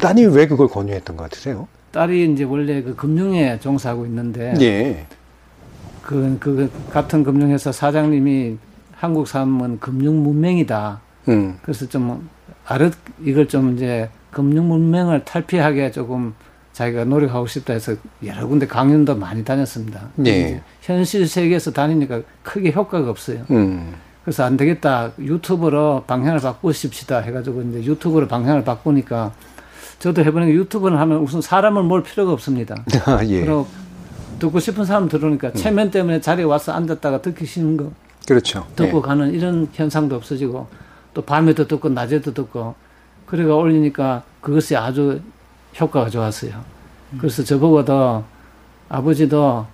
따님이 왜 그걸 권유했던 것 같으세요? 딸이 이제 원래 그 금융에 종사하고 있는데 예. 그, 그 같은 금융회사 사장님이 한국 사람은 금융 문맹이다. 음. 그래서 좀 아르 이걸 좀 이제 금융 문맹을 탈피하게 조금 자기가 노력하고 싶다 해서 여러 군데 강연도 많이 다녔습니다. 예. 이제 현실 세계에서 다니니까 크게 효과가 없어요. 음. 그래서 안 되겠다. 유튜브로 방향을 바꾸십시다 해가지고 이제 유튜브로 방향을 바꾸니까 저도 해보는 게 유튜브를 하면 우선 사람을 몰 필요가 없습니다. 아, 예. 그리고 듣고 싶은 사람 들으니까 체면 때문에 자리에 와서 앉았다가 듣기 싫은 거 그렇죠. 듣고 예. 가는 이런 현상도 없어지고 또 밤에도 듣고 낮에도 듣고 그래가 올리니까 그것이 아주 효과가 좋았어요. 그래서 저보고도 아버지도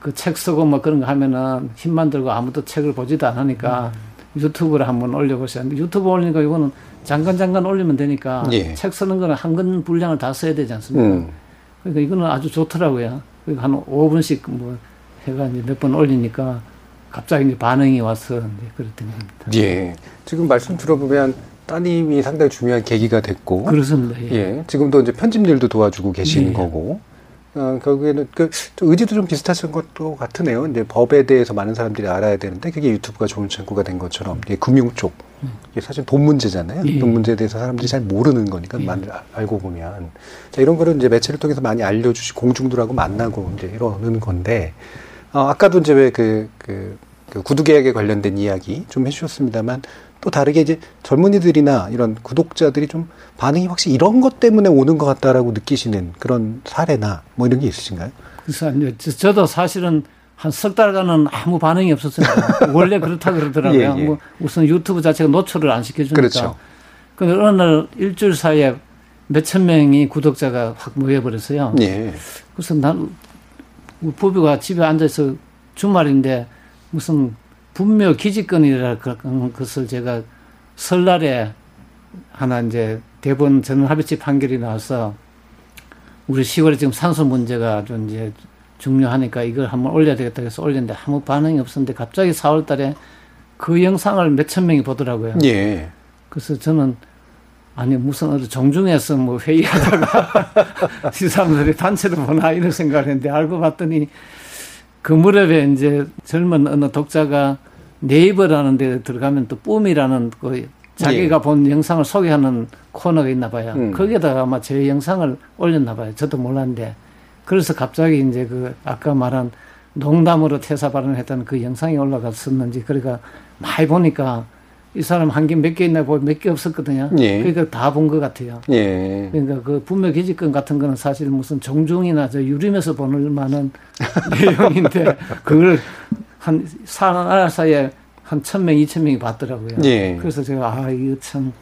그 책 쓰고 뭐 그런 거 하면은 힘만 들고 아무도 책을 보지도 않으니까 유튜브를 한번 올려보세요. 유튜브 올리니까 이거는 잠깐 잠깐 올리면 되니까 예. 책 쓰는 거는 한 권 분량을 다 써야 되지 않습니까? 음. 그러니까 이거는 아주 좋더라고요. 그러니까 한 5분씩 뭐 해가 이제 몇 번 올리니까 갑자기 이제 반응이 와서 그랬던 겁니다. 예. 지금 말씀 들어보면 따님이 상당히 중요한 계기가 됐고, 그렇습니다. 예. 예. 지금도 이제 편집 일도 도와주고 계시는 예. 거고, 어, 결국에는 그, 좀 의지도 좀 비슷하신 것도 같으네요. 이제 법에 대해서 많은 사람들이 알아야 되는데, 그게 유튜브가 좋은 창구가 된 것처럼, 예, 금융 쪽. 이게 사실 돈 문제잖아요. 예. 돈 문제에 대해서 사람들이 잘 모르는 거니까, 예. 많이 아- 알고 보면. 자, 이런 거를 이제 매체를 통해서 많이 알려주시고, 공중들하고 만나고, 이제 이러는 건데, 어, 아까도 이제 왜 그, 그, 그 구두계약에 관련된 이야기 좀 해주셨습니다만, 또 다르게 이제 젊은이들이나 이런 구독자들이 좀 반응이 확실히 이런 것 때문에 오는 것 같다라고 느끼시는 그런 사례나 뭐 이런 게 있으신가요? 저- 저도 사실은 한 석 달간은 아무 반응이 없었어요. 원래 그렇다 그러더라고요. 예, 예. 뭐 우선 유튜브 자체가 노출을 안 시켜주니까. 그렇죠. 근데 어느 날 일주일 사이에 몇천 명이 구독자가 확 모여버렸어요. 예. 그래서 난 부부가 집에 앉아서 주말인데 무슨 분묘 기지권이라 그런 것을 제가 설날에 하나 이제 대법원 전원합의체 판결이 나와서 우리 시골에 지금 산소 문제가 좀 이제 중요하니까 이걸 한번 올려야 되겠다 해서 올렸는데 아무 반응이 없었는데 갑자기 4월 달에 그 영상을 몇 천 명이 보더라고요. 예. 그래서 저는 아니 무슨 어디 정중에서 뭐 회의하다가 이 사람들이 단체로 보나 이런 생각을 했는데 알고 봤더니 그 무렵에 이제 젊은 어느 독자가 네이버라는 데 들어가면 또 뿜이라는 그 자기가 예. 본 영상을 소개하는 코너가 있나 봐요. 음. 거기에다가 아마 제 영상을 올렸나 봐요. 저도 몰랐는데. 그래서 갑자기 이제 그 아까 말한 농담으로 퇴사 발언했던 그 영상이 올라갔었는지 그러니까 많이 보니까 이 사람 한 개 몇 개 있나 보면 몇 개 없었거든요. 예. 그러니까 다 본 것 같아요. 예. 그러니까 그 분묘 기지권 같은 거는 사실 무슨 정중이나 저 유림에서 보는 만한 내용인데 그걸 한 사나 사이에 한 천 명, 이천 명이 봤더라고요. 예. 그래서 제가 아 이거 참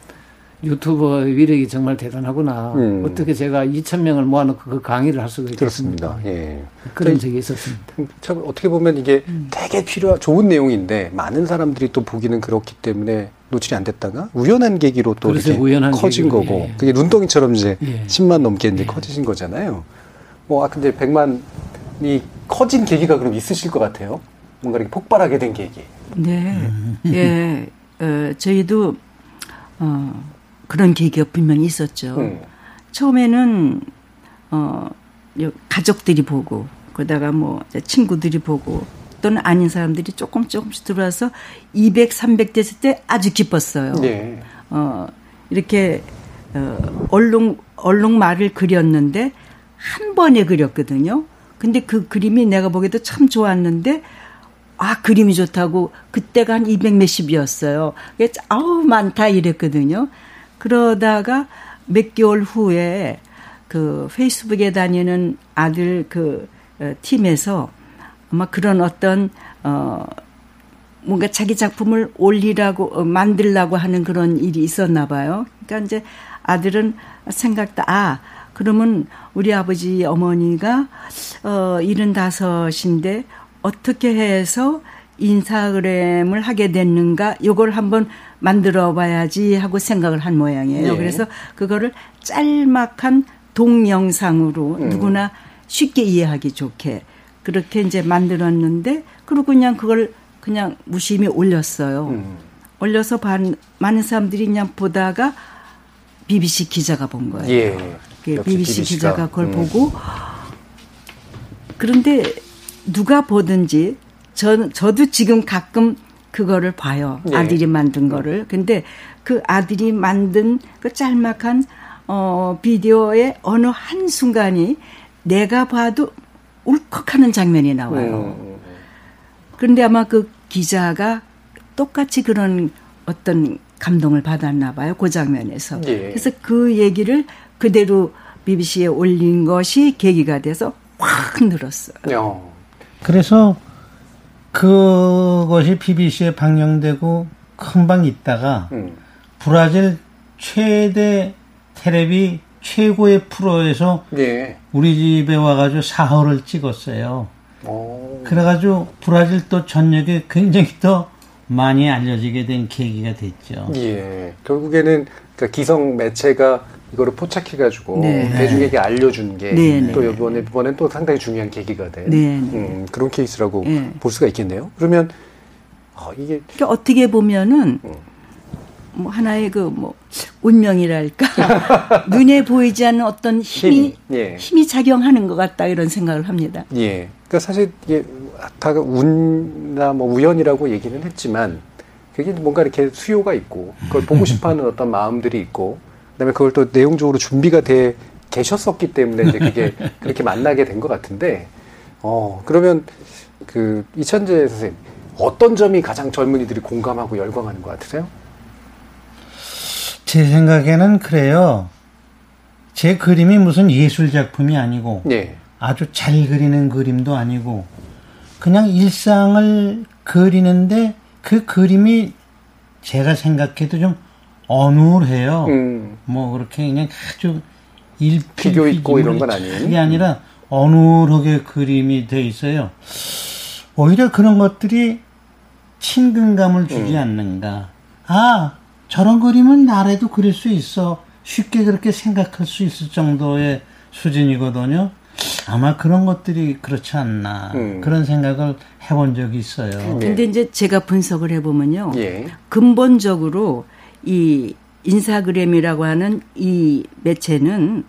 유튜버 위력이 정말 대단하구나. 음. 어떻게 제가 이천 명을 모아놓고 그 강의를 할 수가 있겠습니까? 그렇습니다. 예. 그런 적이 있었습니다. 참 어떻게 보면 이게 음. 되게 필요 좋은 내용인데 많은 사람들이 또 보기는 그렇기 때문에 노출이 안 됐다가 우연한 계기로 또 이렇게 우연한 커진 계기로, 거고 예, 예. 그게 눈덩이처럼 이제 예. 10만 넘게 이제 예. 커지신 거잖아요. 뭐 아까 이제 100만이 커진 계기가 그럼 있으실 것 같아요. 뭔가 이렇게 폭발하게 된 계기. 네. 예. 어, 저희도 어, 그런 계기가 분명히 있었죠. 음. 처음에는 어, 요- 가족들이 보고 그러다가 뭐 친구들이 보고 또는 아닌 사람들이 조금 조금씩 들어와서 200, 300 됐을 때 아주 기뻤어요. 예. 어, 이렇게 어, 얼룩 얼룩 말을 그렸는데 한 번에 그렸거든요. 근데 그 그림이 내가 보기에도 참 좋았는데 아 그림이 좋다고 그때가 한 200 몇십이었어요. 아우 많다 이랬거든요. 그러다가 몇 개월 후에 그 페이스북에 다니는 아들 그 어, 팀에서 아마 그런 어떤 어 뭔가 자기 작품을 올리라고 어, 만들라고 하는 그런 일이 있었나 봐요. 그러니까 이제 아들은 생각다 아 그러면 우리 아버지 어머니가 어 75인데 어떻게 해서 인스타그램을 하게 됐는가 요걸 한번 만들어 봐야지 하고 생각을 한 모양이에요. 예. 그래서 그거를 짤막한 동영상으로 누구나 쉽게 이해하기 좋게 그렇게 이제 만들었는데 그리고 그냥 그걸 그냥 무심히 올렸어요. 음. 올려서 반, 많은 사람들이 그냥 보다가 BBC 기자가 본 거예요. 예. BBC BBC 가. 기자가 그걸 음. 보고 그런데 누가 보든지 저, 저도 지금 가끔 그거를 봐요. 예. 아들이 만든 거를. 근데 그 아들이 만든 그 짤막한 어, 비디오의 어느 한 순간이 내가 봐도 울컥하는 장면이 나와요. 음. 그런데 아마 그 기자가 똑같이 그런 어떤 감동을 받았나 봐요. 그 장면에서. 예. 그래서 그 얘기를 그대로 BBC에 올린 것이 계기가 돼서 확 늘었어요. 어. 그래서 그것이 BBC에 방영되고 금방 있다가 음. 브라질 최대 테레비 최고의 프로에서 예. 우리 집에 와가지고 사허를 찍었어요. 오. 그래가지고 브라질 또 전역에 굉장히 더 많이 알려지게 된 계기가 됐죠. 예. 결국에는 그러니까 기성 매체가 이거를 포착해가지고 네. 대중에게 알려준 게 네, 또 네. 이번에 이번엔 또 상당히 중요한 계기가 된 네, 네. 음, 그런 케이스라고 네. 볼 수가 있겠네요. 그러면 어, 이게 그러니까 어떻게 보면은 음. 뭐 하나의 그 뭐 운명이랄까 눈에 보이지 않는 어떤 힘이 힘, 예. 힘이 작용하는 것 같다 이런 생각을 합니다. 예. 그러니까 사실 이게 다 운이나 뭐 우연이라고 얘기는 했지만 그게 뭔가 이렇게 수요가 있고 그걸 보고 싶어하는 어떤 마음들이 있고 그다음에 그걸 또 내용적으로 준비가 돼 계셨었기 때문에 이제 그게 그렇게 만나게 된 것 같은데 어 그러면 그 이천재 선생님 어떤 점이 가장 젊은이들이 공감하고 열광하는 것 같으세요? 제 생각에는 그래요. 제 그림이 무슨 예술 작품이 아니고 예. 아주 잘 그리는 그림도 아니고 그냥 일상을 그리는데 그 그림이 제가 생각해도 좀 어눌해요. 음. 뭐 그렇게 그냥 아주 일필 있고 이런 건 아닌? 그게 아니라 어눌하게 그림이 돼 있어요. 오히려 그런 것들이 친근감을 주지 음. 않는가. 아, 저런 그림은 나라도 그릴 수 있어. 쉽게 그렇게 생각할 수 있을 정도의 수준이거든요. 아마 그런 것들이 그렇지 않나. 음. 그런 생각을 해본 적이 있어요. 네. 근데 이제 제가 분석을 해보면요. 예. 근본적으로 이 인스타그램이라고 하는 이 매체는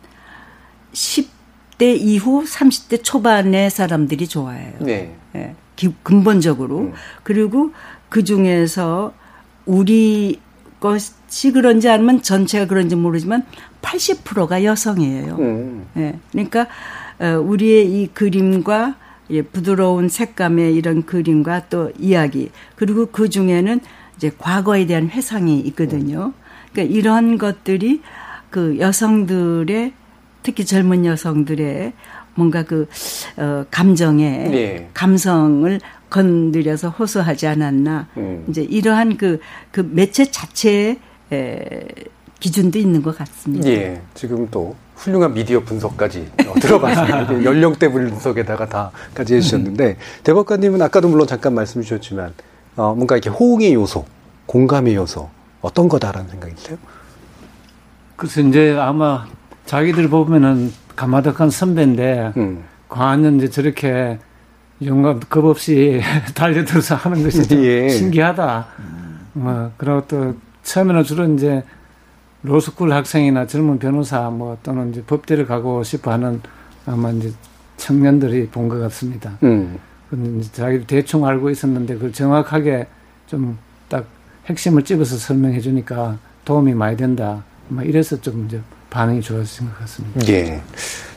10대 이후 30대 초반의 사람들이 좋아해요. 네. 예, 기- 근본적으로. 음. 그리고 그 중에서 우리 것이 그런지 아니면 전체가 그런지 모르지만 80%가 여성이에요. 음. 예, 그러니까 어, 우리의 이 그림과 예, 부드러운 색감의 이런 그림과 또 이야기 그리고 그 중에는 이제 과거에 대한 회상이 있거든요. 그러니까 이런 것들이 그 여성들의 특히 젊은 여성들의 뭔가 그 어, 감정에 예. 감성을 건드려서 호소하지 않았나. 음. 이제 이러한 그, 그 매체 자체의 에, 기준도 있는 것 같습니다. 예, 지금 또 훌륭한 미디어 분석까지 어, 들어봤습니다. 연령대 분석에다가 다까지 해주셨는데 대법관님은 아까도 물론 잠깐 말씀 주셨지만 어, 뭔가 이렇게 호응의 요소, 공감의 요소 어떤 거다라는 생각이 드세요? 그래서 이제 아마 자기들 보면은 가마덕한 선배인데 음. 과연 이제 저렇게 용감 겁 없이 달려들어서 하는 것이 좀 예. 신기하다. 뭐 그리고 또 처음에는 주로 이제 로스쿨 학생이나 젊은 변호사 뭐 또는 이제 법대를 가고 싶어 하는 아마 이제 청년들이 본 것 같습니다. 음. 자기들 대충 알고 있었는데 그걸 정확하게 좀 딱 핵심을 집어서 설명해 주니까 도움이 많이 된다. 뭐 이래서 좀 이제 반응이 좋았을 것 같습니다. 예.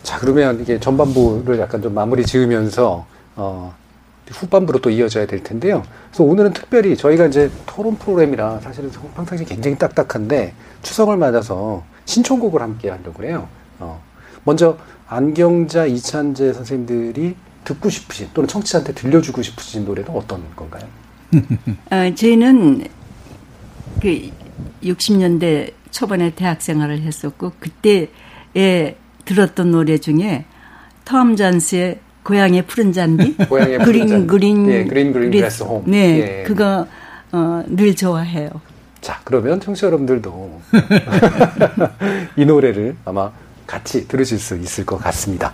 자 그러면 이게 전반부를 약간 좀 마무리 지으면서 어, 후반부로 또 이어져야 될 텐데요. 그래서 오늘은 특별히 저희가 이제 토론 프로그램이라 사실은 평상시 굉장히 딱딱한데 추석을 맞아서 신청곡을 함께 하려고 해요. 어, 먼저 안경자 이찬재 선생님들이 듣고 싶으신 또는 청취자한테 들려주고 싶으신 노래는 어떤 건가요? 어, 저희는 그 60년대 초반에 대학 생활을 했었고 그때에 들었던 노래 중에 톰 존스의 고향의 푸른 잔디, 고향의 푸른 green 잔디. Green 예, green green grass. Grass home. 네, 예. 그거 어, 늘 좋아해요. 자, 그러면 청취자 여러분들도 이 노래를 아마 같이 들으실 수 있을 것 같습니다.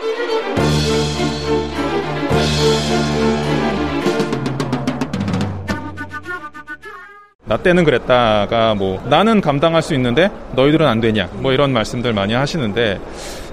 나 때는 그랬다가 뭐 나는 감당할 수 있는데 너희들은 안 되냐? 뭐 이런 말씀들 많이 하시는데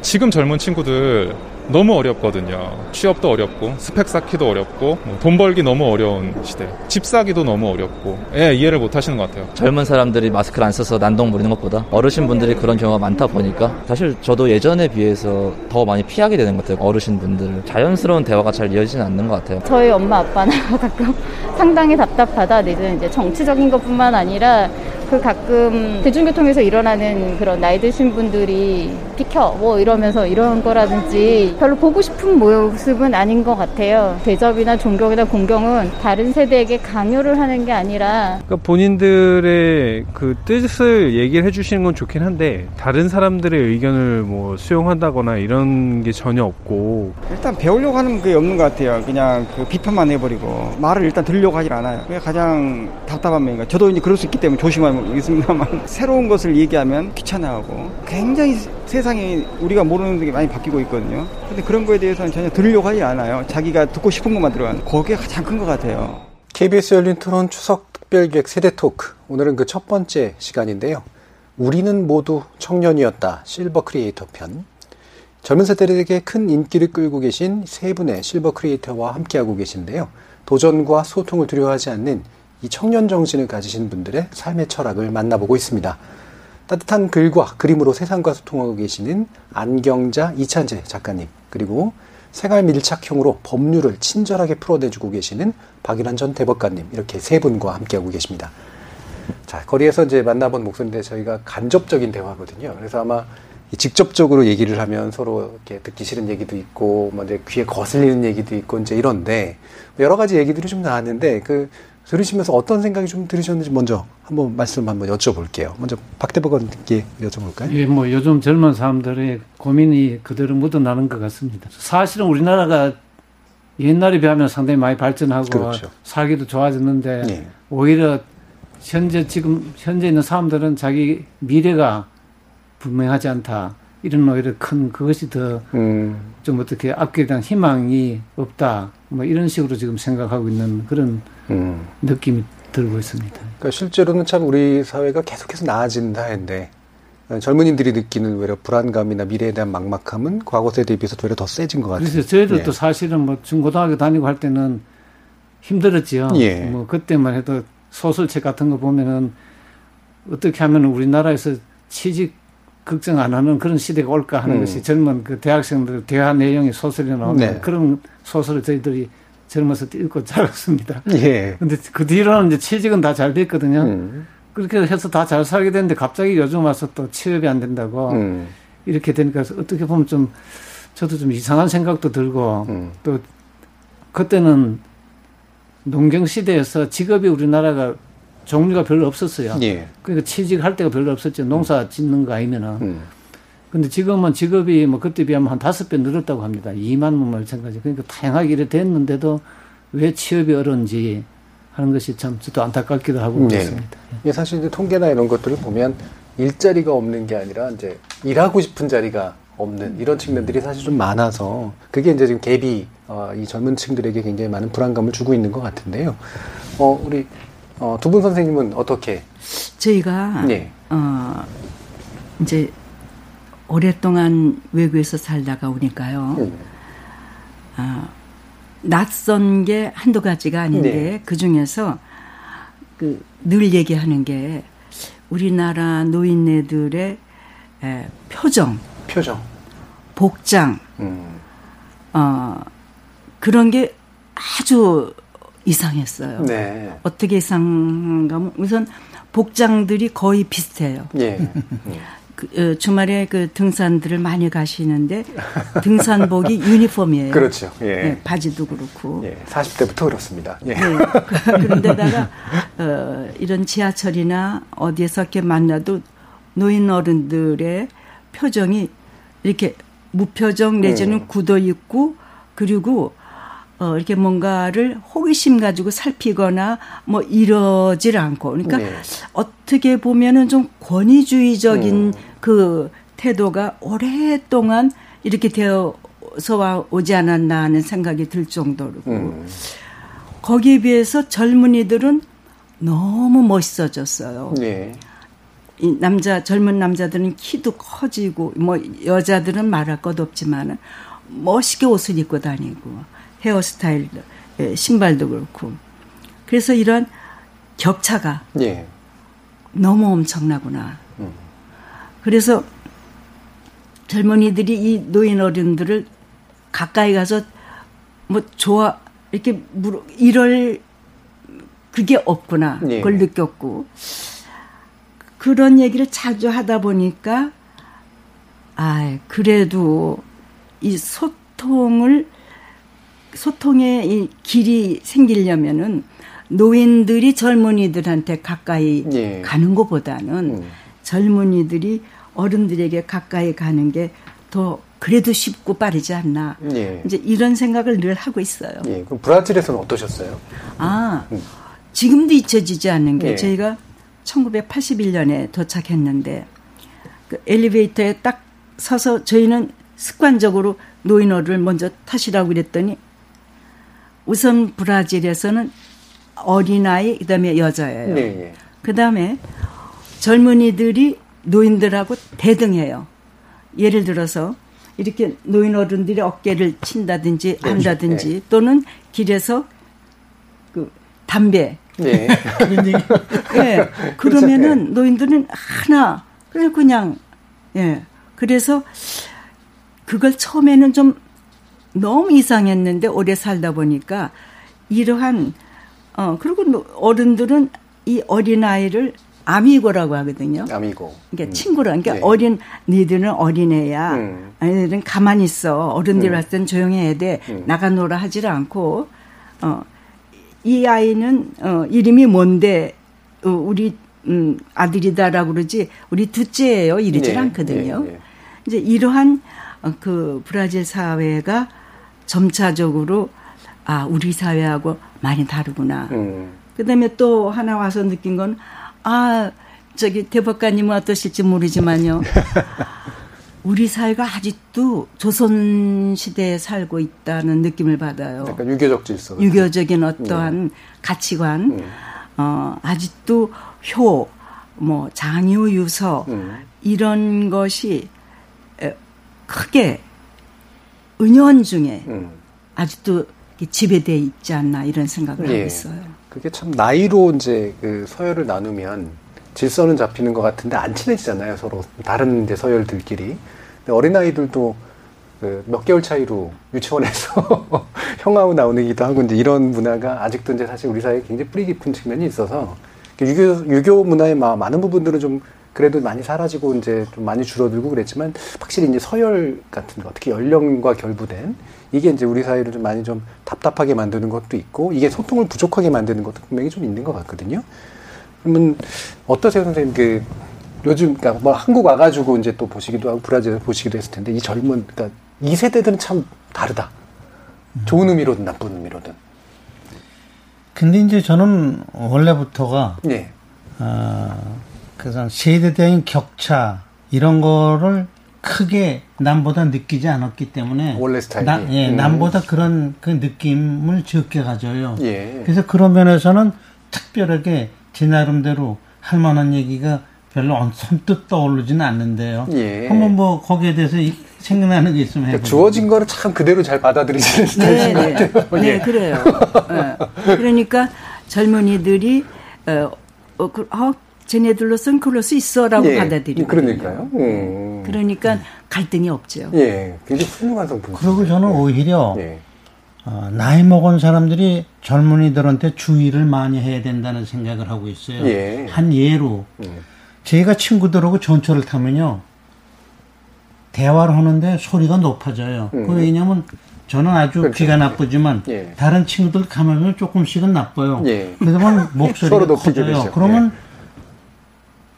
지금 젊은 친구들 너무 어렵거든요. 취업도 어렵고 스펙 쌓기도 어렵고 뭐돈 벌기 너무 어려운 시대. 집 사기도 너무 어렵고 예, 이해를 못 하시는 것 같아요. 젊은 사람들이 마스크를 안 써서 난동 부리는 것보다 어르신 분들이 그런 경우가 많다 보니까 사실 저도 예전에 비해서 더 많이 피하게 되는 것 같아요. 어르신 분들 자연스러운 대화가 잘 이어지진 않는 것 같아요. 저희 엄마 아빠는 가끔 상당히 답답하다. 내지는 이제 정치적인 것뿐만 아니라 그 가끔 대중교통에서 일어나는 그런 나이 드신 분들이 비켜 뭐 이러면서 이런 거라든지 별로 보고 싶은 모습은 아닌 것 같아요. 대접이나 존경이나 공경은 다른 세대에게 강요를 하는 게 아니라 그러니까 본인들의 그 뜻을 얘기를 해주시는 건 좋긴 한데 다른 사람들의 의견을 뭐 수용한다거나 이런 게 전혀 없고 일단 배우려고 하는 게 없는 것 같아요. 그냥 그 비판만 해버리고 말을 일단 들으려고 하질 않아요. 그게 가장 답답한 면인가. 저도 이제 그럴 수 있기 때문에 조심하고 있습니다만 새로운 것을 얘기하면 귀찮아하고 굉장히 세상이 우리가 모르는 게 많이 바뀌고 있거든요. 근데 그런 거에 대해서는 전혀 들으려고 하지 않아요. 자기가 듣고 싶은 것만 들어가는 거기에 가장 큰 것 같아요. KBS 열린 토론 추석 특별기획 세대 토크. 오늘은 그 첫 번째 시간인데요. 우리는 모두 청년이었다. 실버 크리에이터 편. 젊은 세대들에게 큰 인기를 끌고 계신 세 분의 실버 크리에이터와 함께하고 계신데요. 도전과 소통을 두려워하지 않는 이 청년 정신을 가지신 분들의 삶의 철학을 만나보고 있습니다. 따뜻한 글과 그림으로 세상과 소통하고 계시는 안경자 이찬재 작가님, 그리고 생활 밀착형으로 법률을 친절하게 풀어내주고 계시는 박일환 전 대법관님, 이렇게 세 분과 함께하고 계십니다. 자, 거리에서 이제 만나본 목소리인데 저희가 간접적인 대화거든요. 그래서 아마 직접적으로 얘기를 하면 서로 이렇게 듣기 싫은 얘기도 있고, 뭐 이제 귀에 거슬리는 얘기도 있고, 이제 이런데, 여러 가지 얘기들이 좀 나왔는데, 그 들으시면서 어떤 생각이 좀 들으셨는지 먼저 한번 말씀 한번 여쭤볼게요. 먼저 박 대법관께 여쭤볼까요? 예, 뭐 요즘 젊은 사람들의 고민이 그대로 묻어나는 것 같습니다. 사실은 우리나라가 옛날에 비하면 상당히 많이 발전하고 그렇죠. 살기도 좋아졌는데 네. 오히려 현재 지금 현재 있는 사람들은 자기 미래가 분명하지 않다. 이런 오히려 큰 그것이 더좀 음. 어떻게 앞길에 대한 희망이 없다. 뭐 이런 식으로 지금 생각하고 있는 그런 음. 느낌이 들고 있습니다. 그러니까 실제로는 참 우리 사회가 계속해서 나아진다 했는데 젊은이들이 느끼는 외려 불안감이나 미래에 대한 막막함은 과거 세대에 비해서 오히려 더 세진 것 같아요. 그래서 저희들도 예. 사실은 뭐 중고등학교 다니고 할 때는 힘들었지요. 예. 뭐 그때만 해도 소설책 같은 거 보면은 어떻게 하면 우리나라에서 취직 걱정 안 하는 그런 시대가 올까 하는 음. 것이 젊은 그 대학생들 대화 내용이 소설에 나오는 네. 그런 소설을 저희들이 젊어서 읽고 자랐습니다. 예. 근데 그 뒤로는 이제 취직은 다 잘 됐거든요. 음. 그렇게 해서 다 잘 살게 됐는데 갑자기 요즘 와서 또 취업이 안 된다고 음. 이렇게 되니까 어떻게 보면 좀 저도 좀 이상한 생각도 들고 음. 또 그때는 농경 시대에서 직업이 우리나라가 종류가 별로 없었어요. 예. 그러니까 취직할 때가 별로 없었죠. 농사 음. 짓는 거 아니면은. 음. 근데 지금은 직업이 뭐 그때 비하면 한 다섯 배 늘었다고 합니다. 2만 원 마찬가지. 그러니까 다양하게 이래 됐는데도 왜 취업이 어려운지 하는 것이 참 저도 안타깝기도 하고 네. 그렇습니다. 예, 사실 이제 통계나 이런 것들을 보면 일자리가 없는 게 아니라 이제 일하고 싶은 자리가 없는 이런 측면들이 사실 좀 많아서 그게 이제 지금 갭이 어, 이 젊은 층들에게 굉장히 많은 불안감을 주고 있는 것 같은데요. 어, 우리 어, 두 분 선생님은 어떻게? 저희가 네. 어, 이제 오랫동안 외국에서 살다가 오니까요. 음. 어, 낯선 게 한두 가지가 아닌데 네. 그 중에서 그 늘 얘기하는 게 우리나라 노인네들의 에, 표정, 표정, 복장, 음. 어 그런 게 아주 이상했어요. 네. 어떻게 이상한가 하면 우선 복장들이 거의 비슷해요. 예. 그, 어, 주말에 그 등산들을 많이 가시는데 등산복이 유니폼이에요. 그렇죠. 예. 네, 바지도 그렇고. 예. 40대부터 그렇습니다. 예. 네. 그런데다가 어, 이런 지하철이나 어디에서 이렇게 만나도 노인 어른들의 표정이 이렇게 무표정 내지는 음. 굳어 있고 그리고 어, 이렇게 뭔가를 호기심 가지고 살피거나 뭐 이러질 않고. 그러니까 네. 어떻게 보면은 좀 권위주의적인 음. 그 태도가 오랫동안 이렇게 되어서 오지 않았나 하는 생각이 들 정도로. 음. 거기에 비해서 젊은이들은 너무 멋있어졌어요. 네. 이 남자 젊은 남자들은 키도 커지고 뭐 여자들은 말할 것 없지만은 멋있게 옷을 입고 다니고 헤어스타일, 예, 신발도 그렇고 그래서 이런 격차가 예. 너무 엄청나구나. 음. 그래서 젊은이들이 이 노인 어른들을 가까이 가서 뭐 좋아 이렇게 물어 이럴 그게 없구나 예. 그걸 느꼈고 그런 얘기를 자주 하다 보니까 아 그래도 이 소통을 소통의 이 길이 생기려면은 노인들이 젊은이들한테 가까이 예. 가는 것보다는 젊은이들이 어른들에게 가까이 가는 게 더 그래도 쉽고 빠르지 않나. 예. 이제 이런 생각을 늘 하고 있어요. 예. 그럼 브라질에서는 어떠셨어요? 아, 지금도 잊혀지지 않는 게 예. 저희가 1981년에 도착했는데 그 엘리베이터에 딱 서서 저희는 습관적으로 노인어를 먼저 타시라고 그랬더니 우선 브라질에서는 어린아이 그다음에 여자예요. 네, 예. 그다음에 젊은이들이 노인들하고 대등해요. 예를 들어서 이렇게 노인 어른들이 어깨를 친다든지 네, 한다든지 네. 또는 길에서 그 담배 네. 예. 그러면은 노인들은 하나 그냥 그냥 예. 그래서 그걸 처음에는 좀 너무 이상했는데 오래 살다 보니까 이러한 어 그리고 노- 어른들은 이 어린 아이를 amigo라고 하거든요. Amigo. 그러니까 친구라. 그러니까 네. 어린 니들은 어린애야. 음. 아이들은 가만히 있어. 어른들 음. 봤을 땐 조용히 해야 돼. 음. 나가 놀아 하질 않고 어. 이 아이는 어 이름이 뭔데 어, 우리 음 아들이다라고 그러지 우리 둘째예요 이러질 네, 않거든요. 네, 네. 이제 이러한 어, 그 브라질 사회가 점차적으로 아 우리 사회하고 많이 다르구나. 음. 그다음에 또 하나 와서 느낀 건 아 저기 대법관님은 어떠실지 모르지만요. 우리 사회가 아직도 조선 시대에 살고 있다는 느낌을 받아요. 약간 유교적 질서. 유교적인 어떠한 가치관, 음. 어, 아직도 효, 뭐 장유 유서 음. 이런 것이 에, 크게 은연 중에 음. 아직도 이렇게 지배돼 있지 않나 이런 생각을 예. 하고 있어요. 그게 참 나이로 이제 그 서열을 나누면 질서는 잡히는 것 같은데 안 친해지잖아요 서로 다른 이제 서열들끼리. 근데 어린 아이들도 그 몇 개월 차이로 유치원에서 형하고 나오기도 하고 이제 이런 문화가 아직도 이제 사실 우리 사회에 굉장히 뿌리 깊은 측면이 있어서 유교 유교 문화의 마- 많은 부분들은 좀 그래도 많이 사라지고 이제 좀 많이 줄어들고 그랬지만 확실히 이제 서열 같은 거 특히 연령과 결부된 이게 이제 우리 사회를 좀 많이 좀 답답하게 만드는 것도 있고 이게 소통을 부족하게 만드는 것도 분명히 좀 있는 것 같거든요. 그러면 어떠세요, 선생님? 그 요즘 그러니까 뭐 한국 와가지고 이제 또 보시기도 하고 브라질에서 보시기도 했을 텐데 이 젊은 그러니까 이 세대들은 참 다르다. 좋은 의미로든 나쁜 의미로든. 근데 이제 저는 원래부터가 예. 아, 그래서 세대적인 격차 이런 거를 크게 남보다 느끼지 않았기 때문에 원래 스타일이. 나, 예, 음. 남보다 그런 그 느낌을 적게 가져요. 예. 그래서 그런 면에서는 특별하게 제 나름대로 할 만한 얘기가 별로 언- 선뜻 떠오르지는 않는데요. 예. 한번 뭐 거기에 대해서 이- 생각나는 게 있으면 그러니까 해보죠. 주어진 거를 참 그대로 잘 받아들이시는 스타일이신 것 네, 같아요. 네, 예. 그래요. 예. 그러니까 젊은이들이 어, 어, 그, 어 쟤네들로선 그럴 수 있어라고 예. 받아들이고 그러니까요. 음. 그러니까 갈등이 없죠. 예. 굉장히 훌륭한 성품. 그리고 저는 오히려 예. 어, 나이 먹은 사람들이 젊은이들한테 주의를 많이 해야 된다는 생각을 하고 있어요. 예. 한 예로 음. 제가 친구들하고 전철을 타면요 대화를 하는데 소리가 높아져요. 음. 그 왜냐하면 저는 아주 그렇죠. 귀가 나쁘지만 예. 다른 친구들 가면 조금씩은 나빠요. 예. 그러면 목소리가 커져요. 그러면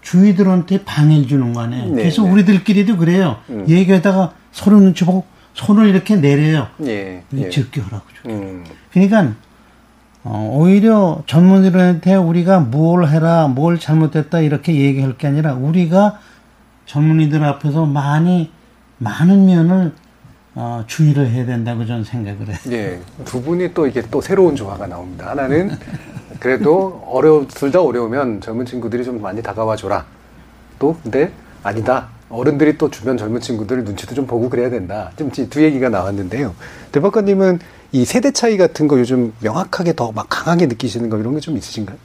주위들한테 방해를 주는 거 아니에요. 네, 그래서 네. 우리들끼리도 그래요. 음. 얘기하다가 서로 눈치 보고 손을 이렇게 내려요. 예. 이 예. 적게 하라고. 음. 그러니까 어, 오히려 젊은이들한테 우리가 뭘 해라, 뭘 잘못했다 이렇게 얘기할 게 아니라 우리가 젊은이들 앞에서 많이 많은 면을 어, 주의를 해야 된다고 저는 생각을 해요. 예. 두 분이 또 이게 또 새로운 조화가 나옵니다. 하나는 그래도 어려 둘 다 어려우면 젊은 친구들이 좀 많이 다가와 줘라. 또 근데 아니다. 어른들이 또 주변 젊은 친구들 눈치도 좀 보고 그래야 된다. 좀두 얘기가 나왔는데요. 대법관님은 이 세대 차이 같은 거 요즘 명확하게 더 막 강하게 느끼시는 거 이런 게 좀 있으신가요?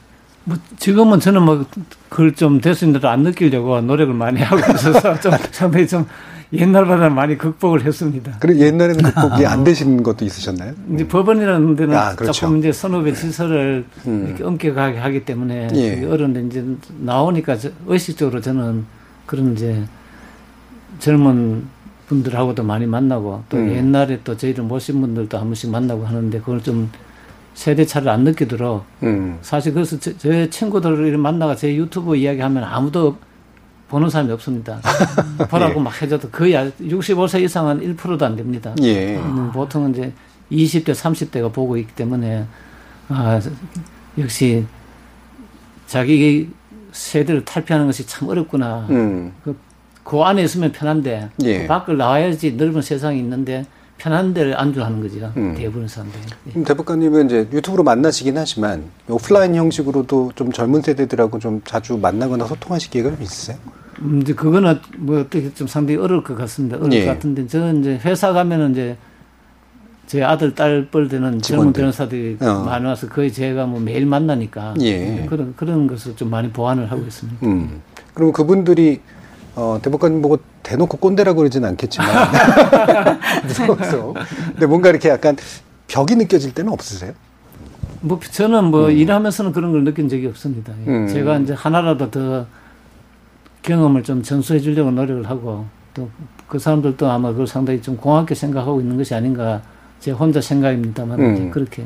뭐 지금은 저는 뭐 그걸 좀 됐습니다. 안 느끼려고 노력을 많이 하고 있어서 좀 상당히 좀 옛날보다 많이 극복을 했습니다. 그래 옛날에는 극복이 안 되신 것도 있으셨나요? 이제 법원이라는 데는 아, 그렇죠. 조금 이제 선후배 시설을 음. 이렇게 엄격하게 하기 때문에 예. 어른데 이제 나오니까 저- 의식적으로 저는 그런 이제 젊은 분들하고도 많이 만나고 또 음. 옛날에 또 저희를 모신 분들도 한 번씩 만나고 하는데 그걸 좀 세대 차를 안 느끼도록 음. 사실 그래서 저, 제 친구들을 만나가 제 유튜브 이야기하면 아무도 보는 사람이 없습니다. 보라고 예. 막 해줘도 거의 65세 이상은 1%도 안 됩니다. 예. 음, 보통은 이제 20대, 30대가 보고 있기 때문에 아, 역시 자기 세대를 탈피하는 것이 참 어렵구나. 음. 그, 그 안에 있으면 편한데 예. 그 밖을 나와야지 넓은 세상이 있는데 편한 데를 안주하는 거죠. 음. 대부분 사람들이. 그럼 대법관님은 이제 유튜브로 만나시긴 하지만 오프라인 형식으로도 좀 젊은 세대들하고 좀 자주 만나거나 소통하실 기회가 좀 있으세요? 음, 이제 그거는 뭐 어떻게 좀 상당히 어려울 것 같습니다. 어려울 예. 것 같은데 저는 이제 회사 가면은 이제 제 아들 딸뻘 되는 젊은. 변호사들이 어. 많이 와서 거의 제가 뭐 매일 만나니까 예. 그런 그런 것을 좀 많이 보완을 하고 있습니다. 음. 그럼 그분들이 어, 대법관님 보고 대놓고 꼰대라고 그러진 않겠지만 무서워서 근데 뭔가 이렇게 약간 벽이 느껴질 때는 없으세요? 뭐 저는 뭐 일하면서는 그런 걸 느낀 적이 없습니다. 예. 음. 제가 이제 하나라도 더 경험을 좀 전수해 주려고 노력을 하고 또 그 사람들도 아마 그걸 상당히 좀 공학게 생각하고 있는 것이 아닌가 제 혼자 생각입니다만 음. 그렇게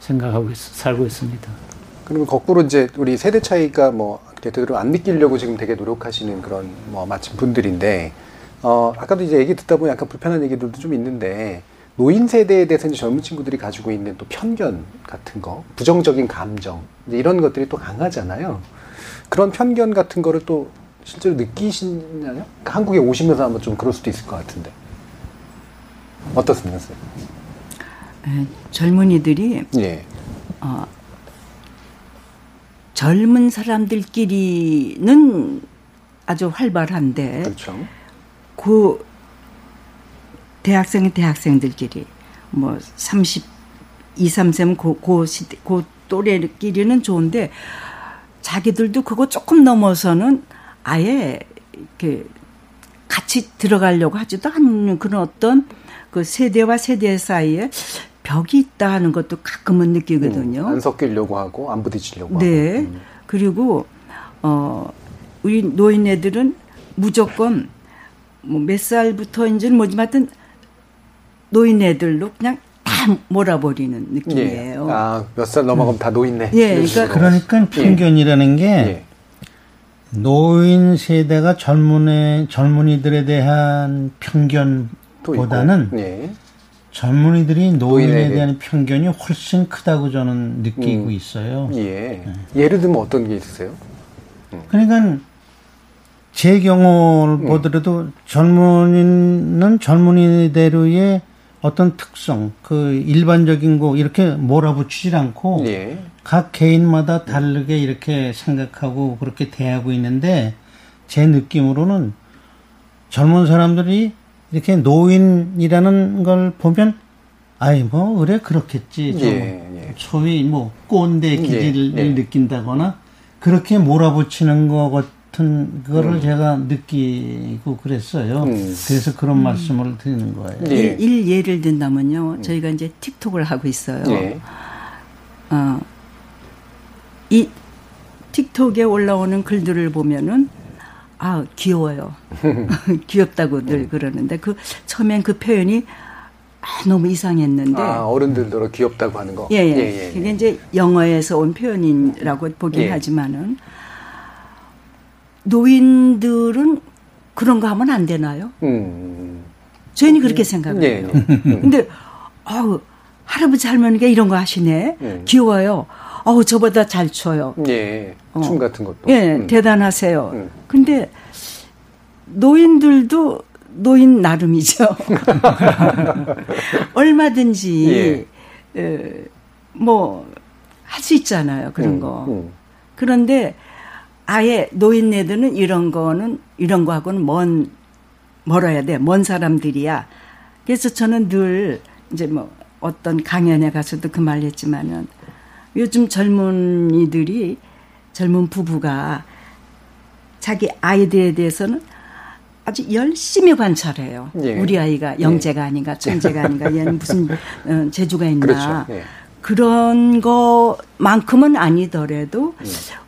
생각하고 있, 살고 있습니다. 그러면 거꾸로 이제 우리 세대 차이가 뭐 그대로 안 느끼려고 지금 되게 노력하시는 그런 뭐 마침 분들인데 어 아까도 이제 얘기 듣다 보니 약간 불편한 얘기들도 좀 있는데 노인 세대에 대해서 이제 젊은 친구들이 가지고 있는 또 편견 같은 거, 부정적인 감정 이제 이런 것들이 또 강하잖아요. 그런 편견 같은 거를 또 실제로 느끼시나요? 그러니까 한국에 오시면서 아마 좀 그럴 수도 있을 것 같은데 어떻습니까? 선생님? 에, 젊은이들이 예. 어, 젊은 사람들끼리는 아주 활발한데 그렇죠. 그 대학생의 대학생들끼리 뭐 30, 2, 3세면 그, 그, 시대, 그 또래끼리는 좋은데 자기들도 그거 조금 넘어서는 아예 이렇게 같이 들어가려고 하지도 않는 그런 어떤 그 세대와 세대 사이에 벽이 있다 하는 것도 가끔은 느끼거든요. 음, 안 섞이려고 하고 안 부딪히려고 네. 하고. 음. 그리고 어 우리 노인네들은 무조건 뭐 몇 살부터인지는 뭐지만 하여튼 노인네들로 그냥 다 몰아버리는 느낌이에요. 예. 아, 몇 살 넘어가면 다 노인네. 예, 그러니까-. 그러니까 편견이라는 게 예. 노인 세대가 젊은이 젊은이들에 대한. 편견보다는 예. 젊은이들이 노인에. 대한 편견이 훨씬 크다고 저는 느끼고 음. 있어요. 예. 예를 들면 어떤 게 있으세요? 그러니까 제 경우를 음. 보더라도 젊은이는 젊은이대로의 어떤 특성, 그 일반적인 거 이렇게 몰아붙이질 않고 예. 각 개인마다 다르게 이렇게 생각하고 그렇게 대하고 있는데 제 느낌으로는 젊은 사람들이 이렇게 노인이라는 걸 보면 아이 뭐 그래 그렇겠지 좀 예, 예. 소위 뭐 꼰대 기질을 예, 예. 느낀다거나 그렇게 몰아붙이는 것 같은 거를 음. 제가 느끼고 그랬어요. 음. 그래서 그런 말씀을 드리는 거예요. 예. 일, 일 예를 든다면요. 저희가 이제 틱톡을 하고 있어요. 예. 어, 이 틱톡에 올라오는 글들을 보면은 아 귀여워요. 귀엽다고 음. 늘 그러는데 그 처음엔 그 표현이 아, 너무 이상했는데 아, 어른들도 귀엽다고 하는 거. 예, 예. 예, 예. 그게 이제 영어에서 온 표현이라고 보긴 예. 하지만은 노인들은 그런 거 하면 안 되나요? 음. 저희는 그렇게 생각해요. 예, 예. 음. 근데 아우 할아버지 할머니가 이런 거 하시네. 음. 귀여워요. 어우 저보다 잘 춰요. 예. 어. 춤 같은 것도. 예, 음. 대단하세요. 음. 근데 노인들도 노인 나름이죠. 얼마든지 뭐할 수 있잖아요. 그런 음, 거. 음. 그런데 아예 노인네들은 이런 거는 이런 거하고는 먼 멀어야 돼. 먼 사람들이야. 그래서 저는 늘 이제 뭐 어떤 강연에 가서도 그 말 했지만은 요즘 젊은이들이 젊은 부부가 자기 아이들에 대해서는 아주 열심히 관찰해요. 예. 우리 아이가 영재가 아닌가, 천재가 아닌가, 얘는 무슨 어, 재주가 있나. 그렇죠. 예. 그런 것만큼은 아니더라도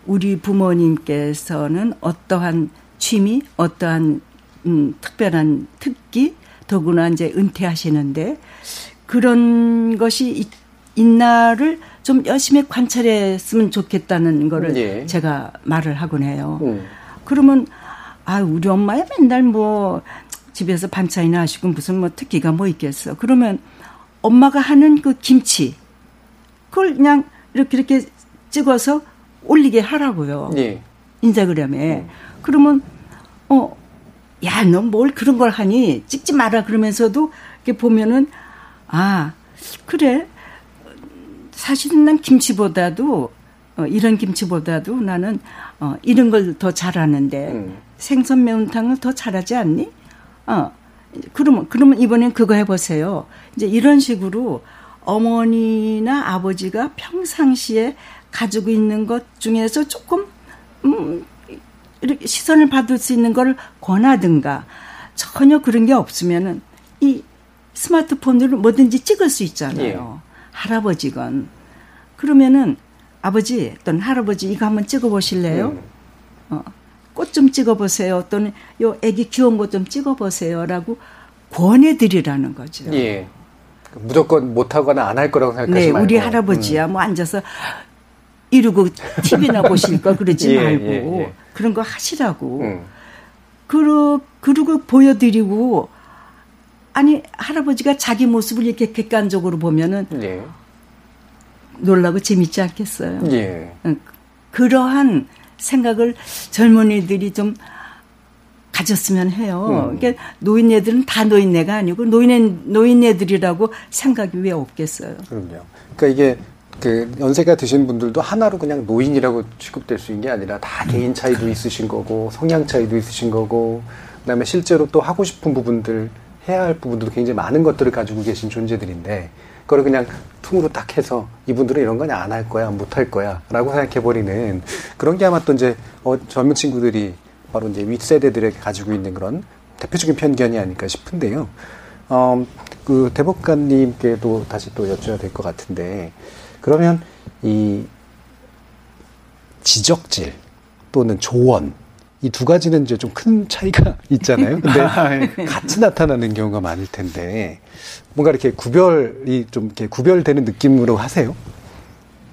우리 부모님께서는 어떠한 취미, 어떠한 음, 특별한 특기, 더구나 이제 은퇴하시는데 그런 것이 있, 있나를 좀 열심히 관찰했으면 좋겠다는 거를 예. 제가 말을 하곤 해요. 음. 그러면 아 우리 엄마야 맨날 뭐 집에서 반찬이나 하시고 무슨 뭐 특기가 뭐 있겠어. 그러면 엄마가 하는 그 김치 그걸 그냥 이렇게 이렇게 찍어서 올리게 하라고요. 예. 인스타그램에. 그러면 어, 야, 너 뭘 그런 걸 하니? 찍지 마라 그러면서도 이렇게 보면은 아, 그래. 사실은 난 김치보다도 어, 이런 김치보다도 나는 어, 이런 걸 더 잘하는데 음. 생선 매운탕을 더 잘하지 않니? 어. 그러면 그러면 이번엔 그거 해보세요. 이제 이런 식으로 어머니나 아버지가 평상시에 가지고 있는 것 중에서 조금 음, 이렇게 시선을 받을 수 있는 걸 권하든가 전혀 그런 게 없으면은 이 스마트폰으로 뭐든지 찍을 수 있잖아요. 할아버지건 그러면은 아버지 또는 할아버지 이거 한번 찍어 보실래요? 어, 꽃 좀 찍어 보세요. 또는 요 애기 귀여운 것 좀 찍어 보세요라고 권해 드리라는 거죠. 예. 무조건 못하거나 안 할 거라고 생각하지 네, 말고. 우리 할아버지야 뭐 앉아서 이러고 TV나 보실 거 그러지 예, 말고 예, 예. 그런 거 하시라고. 음. 그러, 그러고 보여드리고 아니 할아버지가 자기 모습을 이렇게 객관적으로 보면은 예. 놀라고 재밌지 않겠어요. 예. 응, 그러한 생각을 젊은이들이 좀 가졌으면 해요. 음. 그러니까 노인네들은 다 노인네가 아니고 노인네 노인네들이라고 생각이 왜 없겠어요. 그럼요. 그러니까 이게 그 연세가 드신 분들도 하나로 그냥 노인이라고 취급될 수 있는 게 아니라 다 개인 차이도 있으신 거고 성향 차이도 있으신 거고 그다음에 실제로 또 하고 싶은 부분들 해야 할 부분들도 굉장히 많은 것들을 가지고 계신 존재들인데 그걸 그냥 퉁으로 딱 해서 이분들은 이런 건 안 할 거야 못 할 거야 라고 생각해 버리는 그런 게 아마 또 이제 어, 젊은 친구들이 바로 이제 윗세대들에게 가지고 있는 그런 대표적인 편견이 아닐까 싶은데요. 어, 그 대법관님께도 다시 또 여쭤야 될 것 같은데 그러면 이 지적질 또는 조언 이 두 가지는 이제 좀 큰 차이가 있잖아요. 근데 같이 나타나는 경우가 많을 텐데 뭔가 이렇게 구별이 좀 이렇게 구별되는 느낌으로 하세요.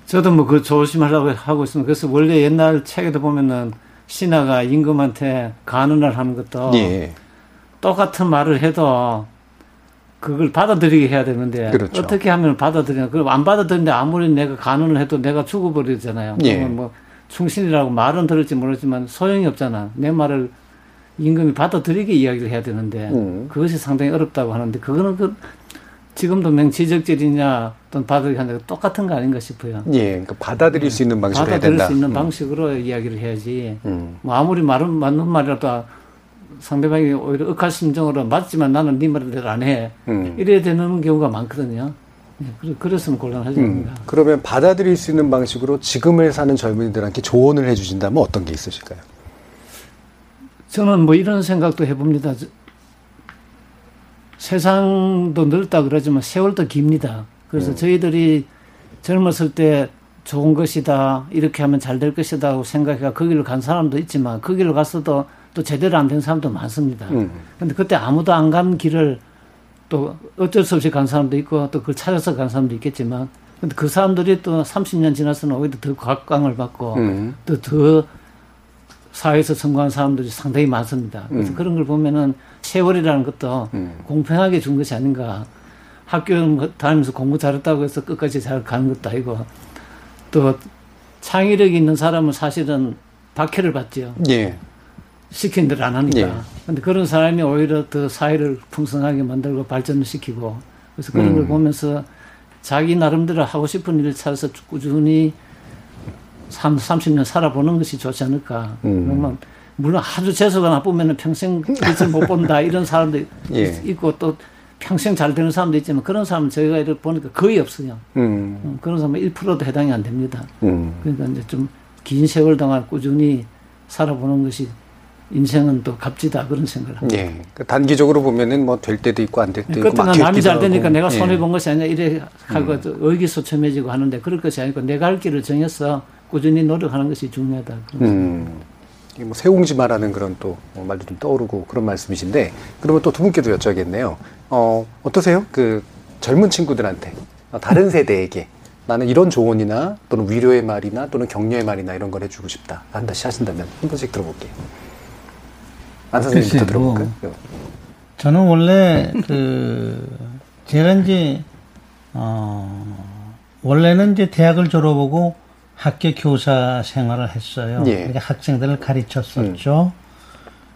저도 뭐 그 조심하려고 하고 있습니다. 그래서 원래 옛날 책에도 보면은 신하가 임금한테 간언을 하는 것도 예. 똑같은 말을 해도 그걸 받아들이게 해야 되는데 그렇죠. 어떻게 하면 받아들이냐? 그럼 안 받아들이는데 아무리 내가 간언을 해도 내가 죽어버리잖아요. 예. 그러면 뭐 충신이라고 말은 들을지 모르지만 소용이 없잖아. 내 말을 임금이 받아들이게 이야기를 해야 되는데 음. 그것이 상당히 어렵다고 하는데 그거는 그 지금도 맹지적질이냐 또는 게 똑같은 거 아닌가 싶어요. 예, 그러니까 받아들일 수 있는 방식으로 해야 받아들일. 수 있는 음. 방식으로 이야기를 해야지. 음. 뭐 아무리 말은 맞는 말이라도 상대방이 오히려 억하심정으로 맞지만 나는 네 말대로 안 해. 음. 이래야 되는 경우가 많거든요. 예, 그래- 그랬으면 곤란하지 음. 않는가. 그러면 받아들일 수 있는 방식으로 지금을 사는 젊은이들한테 조언을 해주신다면 어떤 게 있으실까요? 저는 뭐 이런 생각도 해봅니다. 저- 세상도 넓다 그러지만 세월도 깁니다. 그래서 음. 저희들이 젊었을 때 좋은 것이다, 이렇게 하면 잘 될 것이다 하고 생각해가 그 길을 간 사람도 있지만 그 길을 갔어도 또 제대로 안 된 사람도 많습니다. 음. 근데 그때 아무도 안 간 길을 또 어쩔 수 없이 간 사람도 있고 또 그걸 찾아서 간 사람도 있겠지만 근데 그 사람들이 또 30년 지나서는 오히려 더 각광을 받고 음. 또더 사회에서 성공한 사람들이 상당히 많습니다. 그래서 음. 그런 걸 보면은 세월이라는 것도 음. 공평하게 준 것이 아닌가. 학교 다니면서 공부 잘했다고 해서 끝까지 잘 가는 것도 아니고 또 창의력이 있는 사람은 사실은 박해를 받죠. 예. 시킨 대로 안 하니까. 예. 근데 그런 사람이 오히려 더 사회를 풍성하게 만들고 발전을 시키고 그래서 그런 음. 걸 보면서 자기 나름대로 하고 싶은 일을 찾아서 꾸준히 3, 30년 살아보는 것이 좋지 않을까. 음. 그러면 물론 아주 재수가 나쁘면 평생 빛을 못 본다 이런 사람도 예. 있고 또 평생 잘 되는 사람도 있지만 그런 사람은 저희가 이렇게 보니까 거의 없어요. 음. 음, 그런 사람은 1%도 해당이 안 됩니다. 음. 그러니까 이제 좀 긴 세월 동안 꾸준히 살아보는 것이 인생은 또 값지다 그런 생각을 합니다. 예. 그 단기적으로 보면은 뭐 될 때도 있고 안 될 때도 있고 막힐 남이 잘. 되니까 내가 예. 손해 본 것이 아니라 이래 하고 의기소침해지고 하는데 그럴 것이 아니고 내가 할 길을 정해서 꾸준히 노력하는 것이 중요하다. 음. 뭐 새옹지마라는 그런 또 어, 말도 좀 떠오르고 그런 말씀이신데 그러면 또 두 분께도 여쭤야겠네요. 어, 어떠세요? 그 젊은 친구들한테 어, 다른 세대에게 나는 이런 조언이나 또는 위로의 말이나 또는 격려의 말이나 이런 걸 해주고 싶다. 한 다시 하신다면 한 번씩 들어볼게요. 안 선생님부터. 들어볼까요? 저는 원래 그 제가 이제 어 원래는 이제 대학을 졸업하고 학교 교사 생활을 했어요. 예. 그러니까 학생들을 가르쳤었죠.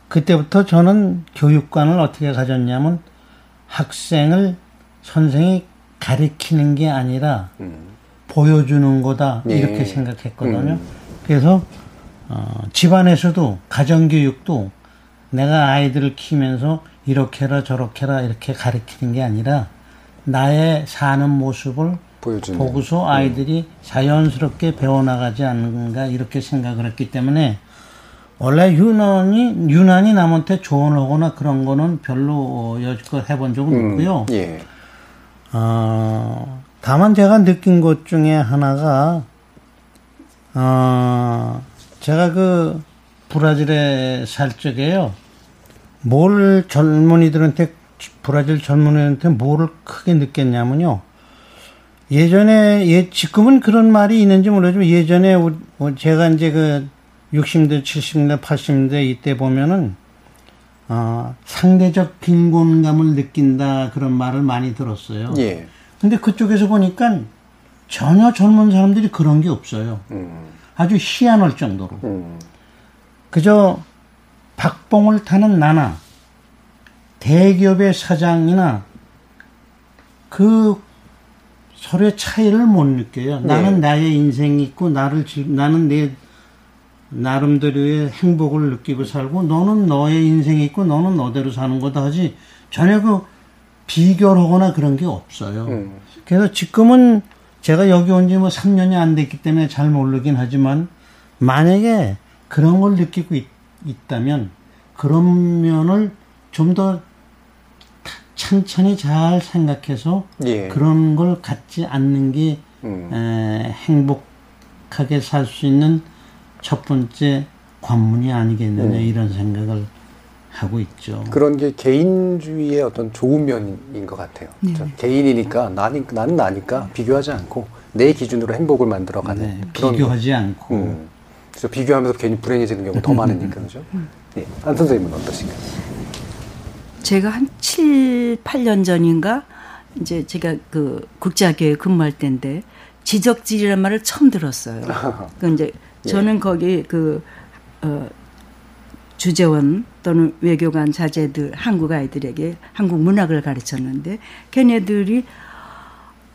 그때부터 저는 교육관을 어떻게 가졌냐면 학생을 선생이 가르치는 게 아니라 보여주는 거다 예. 이렇게 생각했거든요. 음. 그래서 어, 집안에서도 가정교육도 내가 아이들을 키우면서 이렇게 해라 저렇게 해라 이렇게 가르치는 게 아니라 나의 사는 모습을 보여주는. 보고서 아이들이 자연스럽게 배워나가지 않는가 이렇게 생각을 했기 때문에 원래 유난히 유난히 남한테 조언을 하거나 그런 거는 별로 어, 여지껏 해본 적은 음, 없고요. 예. 어, 다만 제가 느낀 것 중에 하나가, 어, 제가 그 브라질에 살 적에요. 뭘 젊은이들한테, 브라질 젊은이들한테 뭐를 크게 느꼈냐면요. 예전에, 예, 지금은 그런 말이 있는지 모르지만 예전에 어, 제가 이제 그 60대, 70대, 80대 이때 보면은 어, 상대적 빈곤감을 느낀다 그런 말을 많이 들었어요. 예. 근데 그쪽에서 보니까 전혀 젊은 사람들이 그런 게 없어요. 음. 아주 희한할 정도로. 음. 그저 박봉을 타는 나나 대기업의 사장이나 그 서로의 차이를 못 느껴요. 네. 나는 나의 인생이 있고 나를 즐- 나는 내 나름대로의 행복을 느끼고 살고 너는 너의 인생이 있고 너는 너대로 사는 거다 하지 전혀 그 비교를 하거나 그런 게 없어요. 음. 그래서 지금은 제가 여기 온 지 뭐 3년이 안 됐기 때문에 잘 모르긴 하지만 만약에 그런 걸 느끼고 있, 다면 그런 면을 좀 더 천천히 잘 생각해서 예. 그런 걸 갖지 않는 게 음. 에, 행복하게 살 수 있는 첫 번째 관문이 아니겠느냐 음. 이런 생각을 하고 있죠. 그런 게 개인주의의 어떤 좋은 면인 것 같아요. 네. 저 개인이니까 나니, 나는 나니까 비교하지 않고 내 기준으로 행복을 만들어가는 네, 그런 비교하지 않고 음. 그래서 비교하면서 괜히 불행해지는 경우가 더 많으니까 그죠? 예. 안 선생님은 어떠신가요? 제가 한 7, 8년 전인가 이제 제가 그 국제학교에 근무할 때인데 지적질이라는 말을 처음 들었어요. 그 이제 저는 거기 그 어, 주재원 또는 외교관 자제들 한국 아이들에게 한국 문학을 가르쳤는데 걔네들이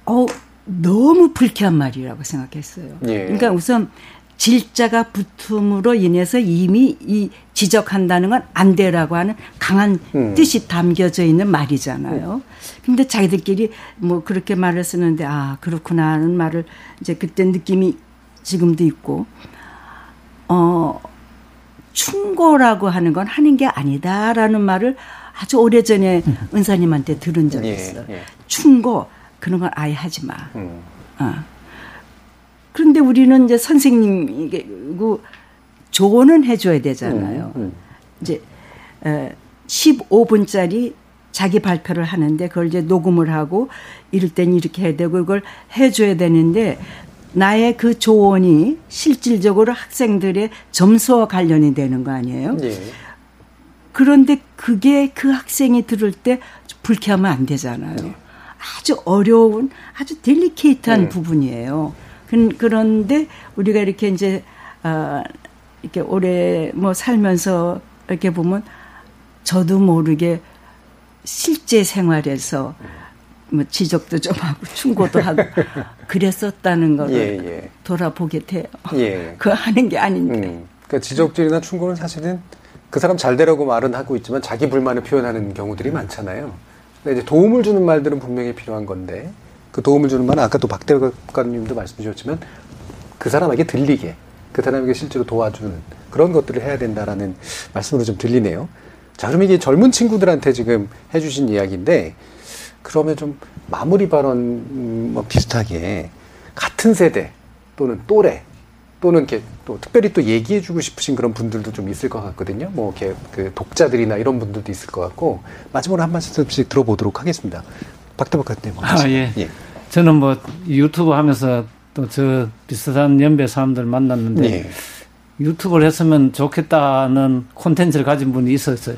어 너무 불쾌한 말이라고 생각했어요. 예. 그러니까 우선 질자가 붙음으로 인해서 이미 이 지적한다는 건안 되라고 하는 강한 음. 뜻이 담겨져 있는 말이잖아요. 근데 자기들끼리 뭐 그렇게 말을 쓰는데 아 그렇구나 하는 말을 이제 그때 느낌이 지금도 있고 어 충고라고 하는 건 하는 게 아니다라는 말을 아주 오래전에 은사님한테 들은 적이 예, 있어요. 예. 충고 그런 건 아예 하지 마. 음. 어. 그런데 우리는 이제 선생님이고 조언은 해줘야 되잖아요. 음, 이제 에, 15분짜리 자기 발표를 하는데 그걸 이제 녹음을 하고 이럴 땐 이렇게 해야 되고 이걸 해줘야 되는데 나의 그 조언이 실질적으로 학생들의 점수와 관련이 되는 거 아니에요? 예. 그런데 그게 그 학생이 들을 때 불쾌하면 안 되잖아요. 아주 어려운 아주 딜리케이트한 네. 부분이에요. 그- 그런데 우리가 이렇게 이제 아 이렇게 오래 뭐 살면서 이렇게 보면 저도 모르게 실제 생활에서 뭐 지적도 좀 하고 충고도 하고 그랬었다는 거를 예, 예. 돌아보게 돼요. 예. 그 하는 게 아닌데. 음. 그러니까 지적질이나 충고는 사실은 그 사람 잘 되라고 말은 하고 있지만 자기 불만을 표현하는 경우들이 많잖아요. 근데 이제 도움을 주는 말들은 분명히 필요한 건데 그 도움을 주는 말은 아까 또 박대관님도 말씀 주셨지만 그 사람에게 들리게 그 사람에게 실제로 도와주는 그런 것들을 해야 된다라는 말씀으로 좀 들리네요. 자, 그럼 이게 젊은 친구들한테 지금 해주신 이야기인데 그러면 좀 마무리 발언 음, 뭐 비슷하게 같은 세대 또는 또래 또는 이렇게 또 특별히 또 얘기해주고 싶으신 그런 분들도 좀 있을 것 같거든요. 뭐 이렇게 그 독자들이나 이런 분들도 있을 것 같고 마지막으로 한 말씀씩 들어보도록 하겠습니다. 박대박 같네요. 아, 예. 저는 뭐 유튜브 하면서 또 저 비슷한 연배 사람들 만났는데 예. 유튜브를 했으면 좋겠다는 콘텐츠를 가진 분이 있었어요.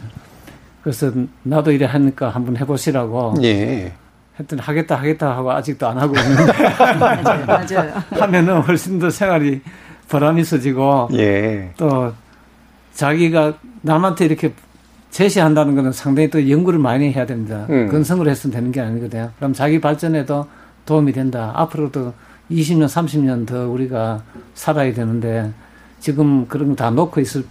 그래서 나도 이래 하니까 한번 해보시라고. 예. 했더니 하겠다 하겠다 하고 아직도 안 하고 있는데 맞아요, 맞아요. 하면은 훨씬 더 생활이 보람 있어지고 예. 또 자기가 남한테 이렇게 제시한다는 것은 상당히 또 연구를 많이 해야 됩니다. 음. 근성으로 했으면 되는 게 아니거든요. 그럼 자기 발전에도 도움이 된다. 앞으로도 20년, 30년 더 우리가 살아야 되는데 지금 그런 거 다 놓고 있을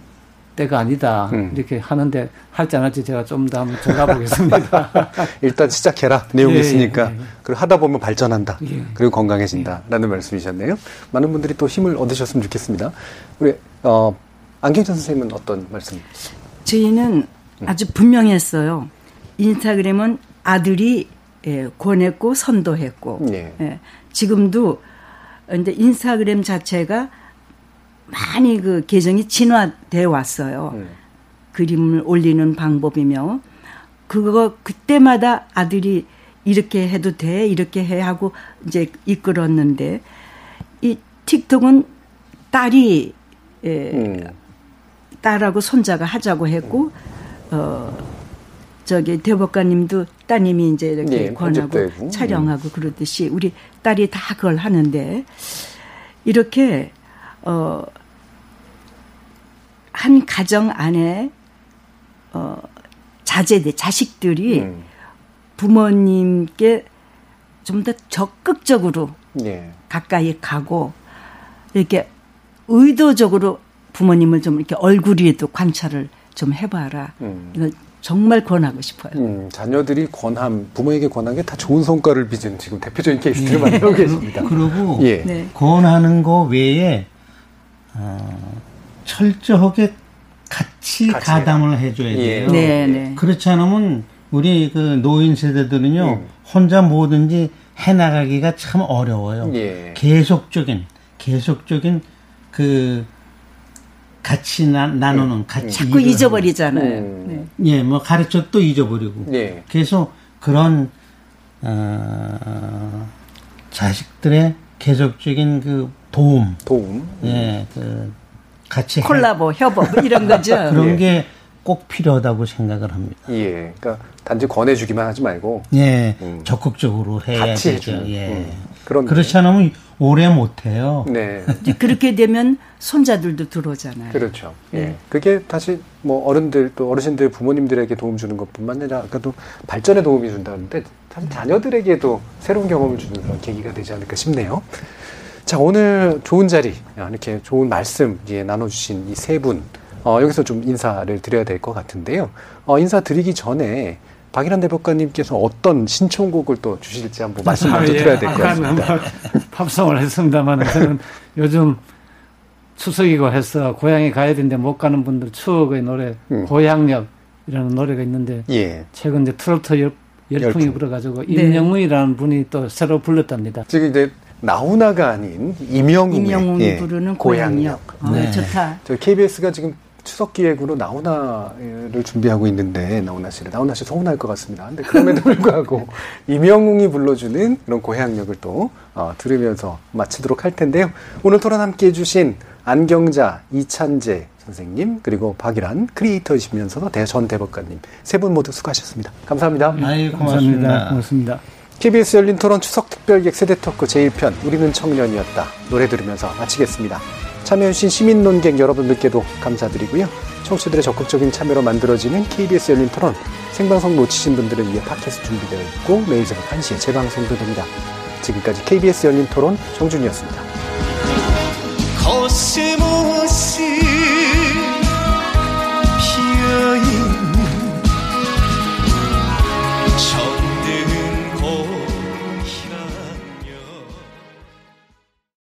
때가 아니다. 음. 이렇게 하는데 할지 안 할지 제가 좀 더 한번 들어가 보겠습니다. 일단 시작해라. 내용이 예, 있으니까. 예, 예. 그리고 하다 보면 발전한다. 예. 그리고 건강해진다 라는 말씀이셨네요. 많은 분들이 또 힘을 얻으셨으면 좋겠습니다. 우리 어, 안경찬 선생님은 어떤 말씀? 저희는 아주 분명했어요. 인스타그램은 아들이 예, 권했고 선도했고 예. 예, 지금도 이제 인스타그램 자체가 많이 그 계정이 진화돼 왔어요. 음. 그림을 올리는 방법이며 그거 그때마다 아들이 이렇게 해도 돼 이렇게 해 하고 이제 이끌었는데 이 틱톡은 딸이 예, 음. 딸하고 손자가 하자고 했고 어 저기 대법관님도 따님이 이제 이렇게 예, 권하고. 촬영하고 그러듯이 우리 딸이 다 그걸 하는데 이렇게 어 한 가정 안에 어 자제들 자식들이 음. 부모님께 좀 더 적극적으로 예. 가까이 가고 이렇게 의도적으로 부모님을 좀 이렇게 얼굴에도 관찰을 좀 해봐라. 음. 정말 권하고 싶어요. 음, 자녀들이 권함, 부모에게 권한 게 다 좋은 성과를 빚은 지금 대표적인 케이스들을 만나고 계십니다. 그리고 예. 네. 권하는 거 외에 어, 철저하게 같이, 같이 가담을 해줘야 예. 돼요. 네, 네. 그렇지 않으면 우리 그 노인 세대들은요 음. 혼자 뭐든지 해나가기가 참 어려워요. 예. 계속적인 계속적인 그 같이 나, 나누는 같이 자꾸 잊어버리잖아요. 음. 네. 예, 뭐 가르쳐 또 잊어버리고. 예. 그래서 그런 어, 자식들의 계속적인 그 도움, 도움. 예, 그 같이 해- 콜라보, 협업 이런 거죠. 그런 예. 게 꼭 필요하다고 생각을 합니다. 예. 그러니까 단지 권해주기만 하지 말고 예, 음. 적극적으로 해야 같이 되죠. 해주는. 예. 음. 그런 그렇지 않으면 오래 못 해요. 네. 그렇게 되면 손자들도 들어오잖아요. 그렇죠. 예. 네. 그게 다시 뭐 어른들 또 어르신들 부모님들에게 도움 주는 것뿐만 아니라 아까도 발전에 도움이 준다는데 사실 자녀들에게도 새로운 경험을 주는 그런 계기가 되지 않을까 싶네요. 자 오늘 좋은 자리 아, 이렇게 좋은 말씀 예, 나눠주신 이 세 분 어, 여기서 좀 인사를 드려야 될 것 같은데요. 어, 인사 드리기 전에 박일환 대법관님께서 어떤 신청곡을 또 주실지 한번 말씀 먼저 예. 드려야 될 것 같습니다. 뭐 팝송을 했습니다만 저는 요즘 추석이고 해서 고향에 가야 되는데 못 가는 분들 추억의 노래 음. 고향역이라는 노래가 있는데 예. 최근 이제 트로트 열, 열풍이 열풍. 불어가지고 네. 임영웅이라는 분이 또 새로 불렀답니다. 지금 이제 나훈아가 아닌 임영웅의 임영웅이 예, 부르는 고향역. 고향역. 어, 네. 좋다. 저 KBS가 지금 추석 기획으로 나훈아를 준비하고 있는데 나훈아 씨를 나훈아 씨 서운할 것 같습니다. 근데 그럼에도 불구하고 임영웅이 불러주는 그런 고향역을 또 어, 들으면서 마치도록 할 텐데요. 오늘 토론 함께 해 주신 안경자 이찬재 선생님 그리고 박일환 크리에이터이시면서도 대- 전 대법관님 세 분 모두 수고하셨습니다. 감사합니다. 아이 감사합니다. 고맙습니다. 고맙습니다. KBS 열린 토론 추석 특별기획 세대 토크 제1편 우리는 청년이었다 노래 들으면서 마치겠습니다. 참여해주신 시민 논객 여러분들께도 감사드리고요. 청취들의 적극적인 참여로 만들어지는 KBS 열린 토론 생방송 놓치신 분들을 위해 팟캐스트 준비되어 있고 매일 저녁 1시에 재방송도 됩니다. 지금까지 KBS 열린 토론 정준이었습니다.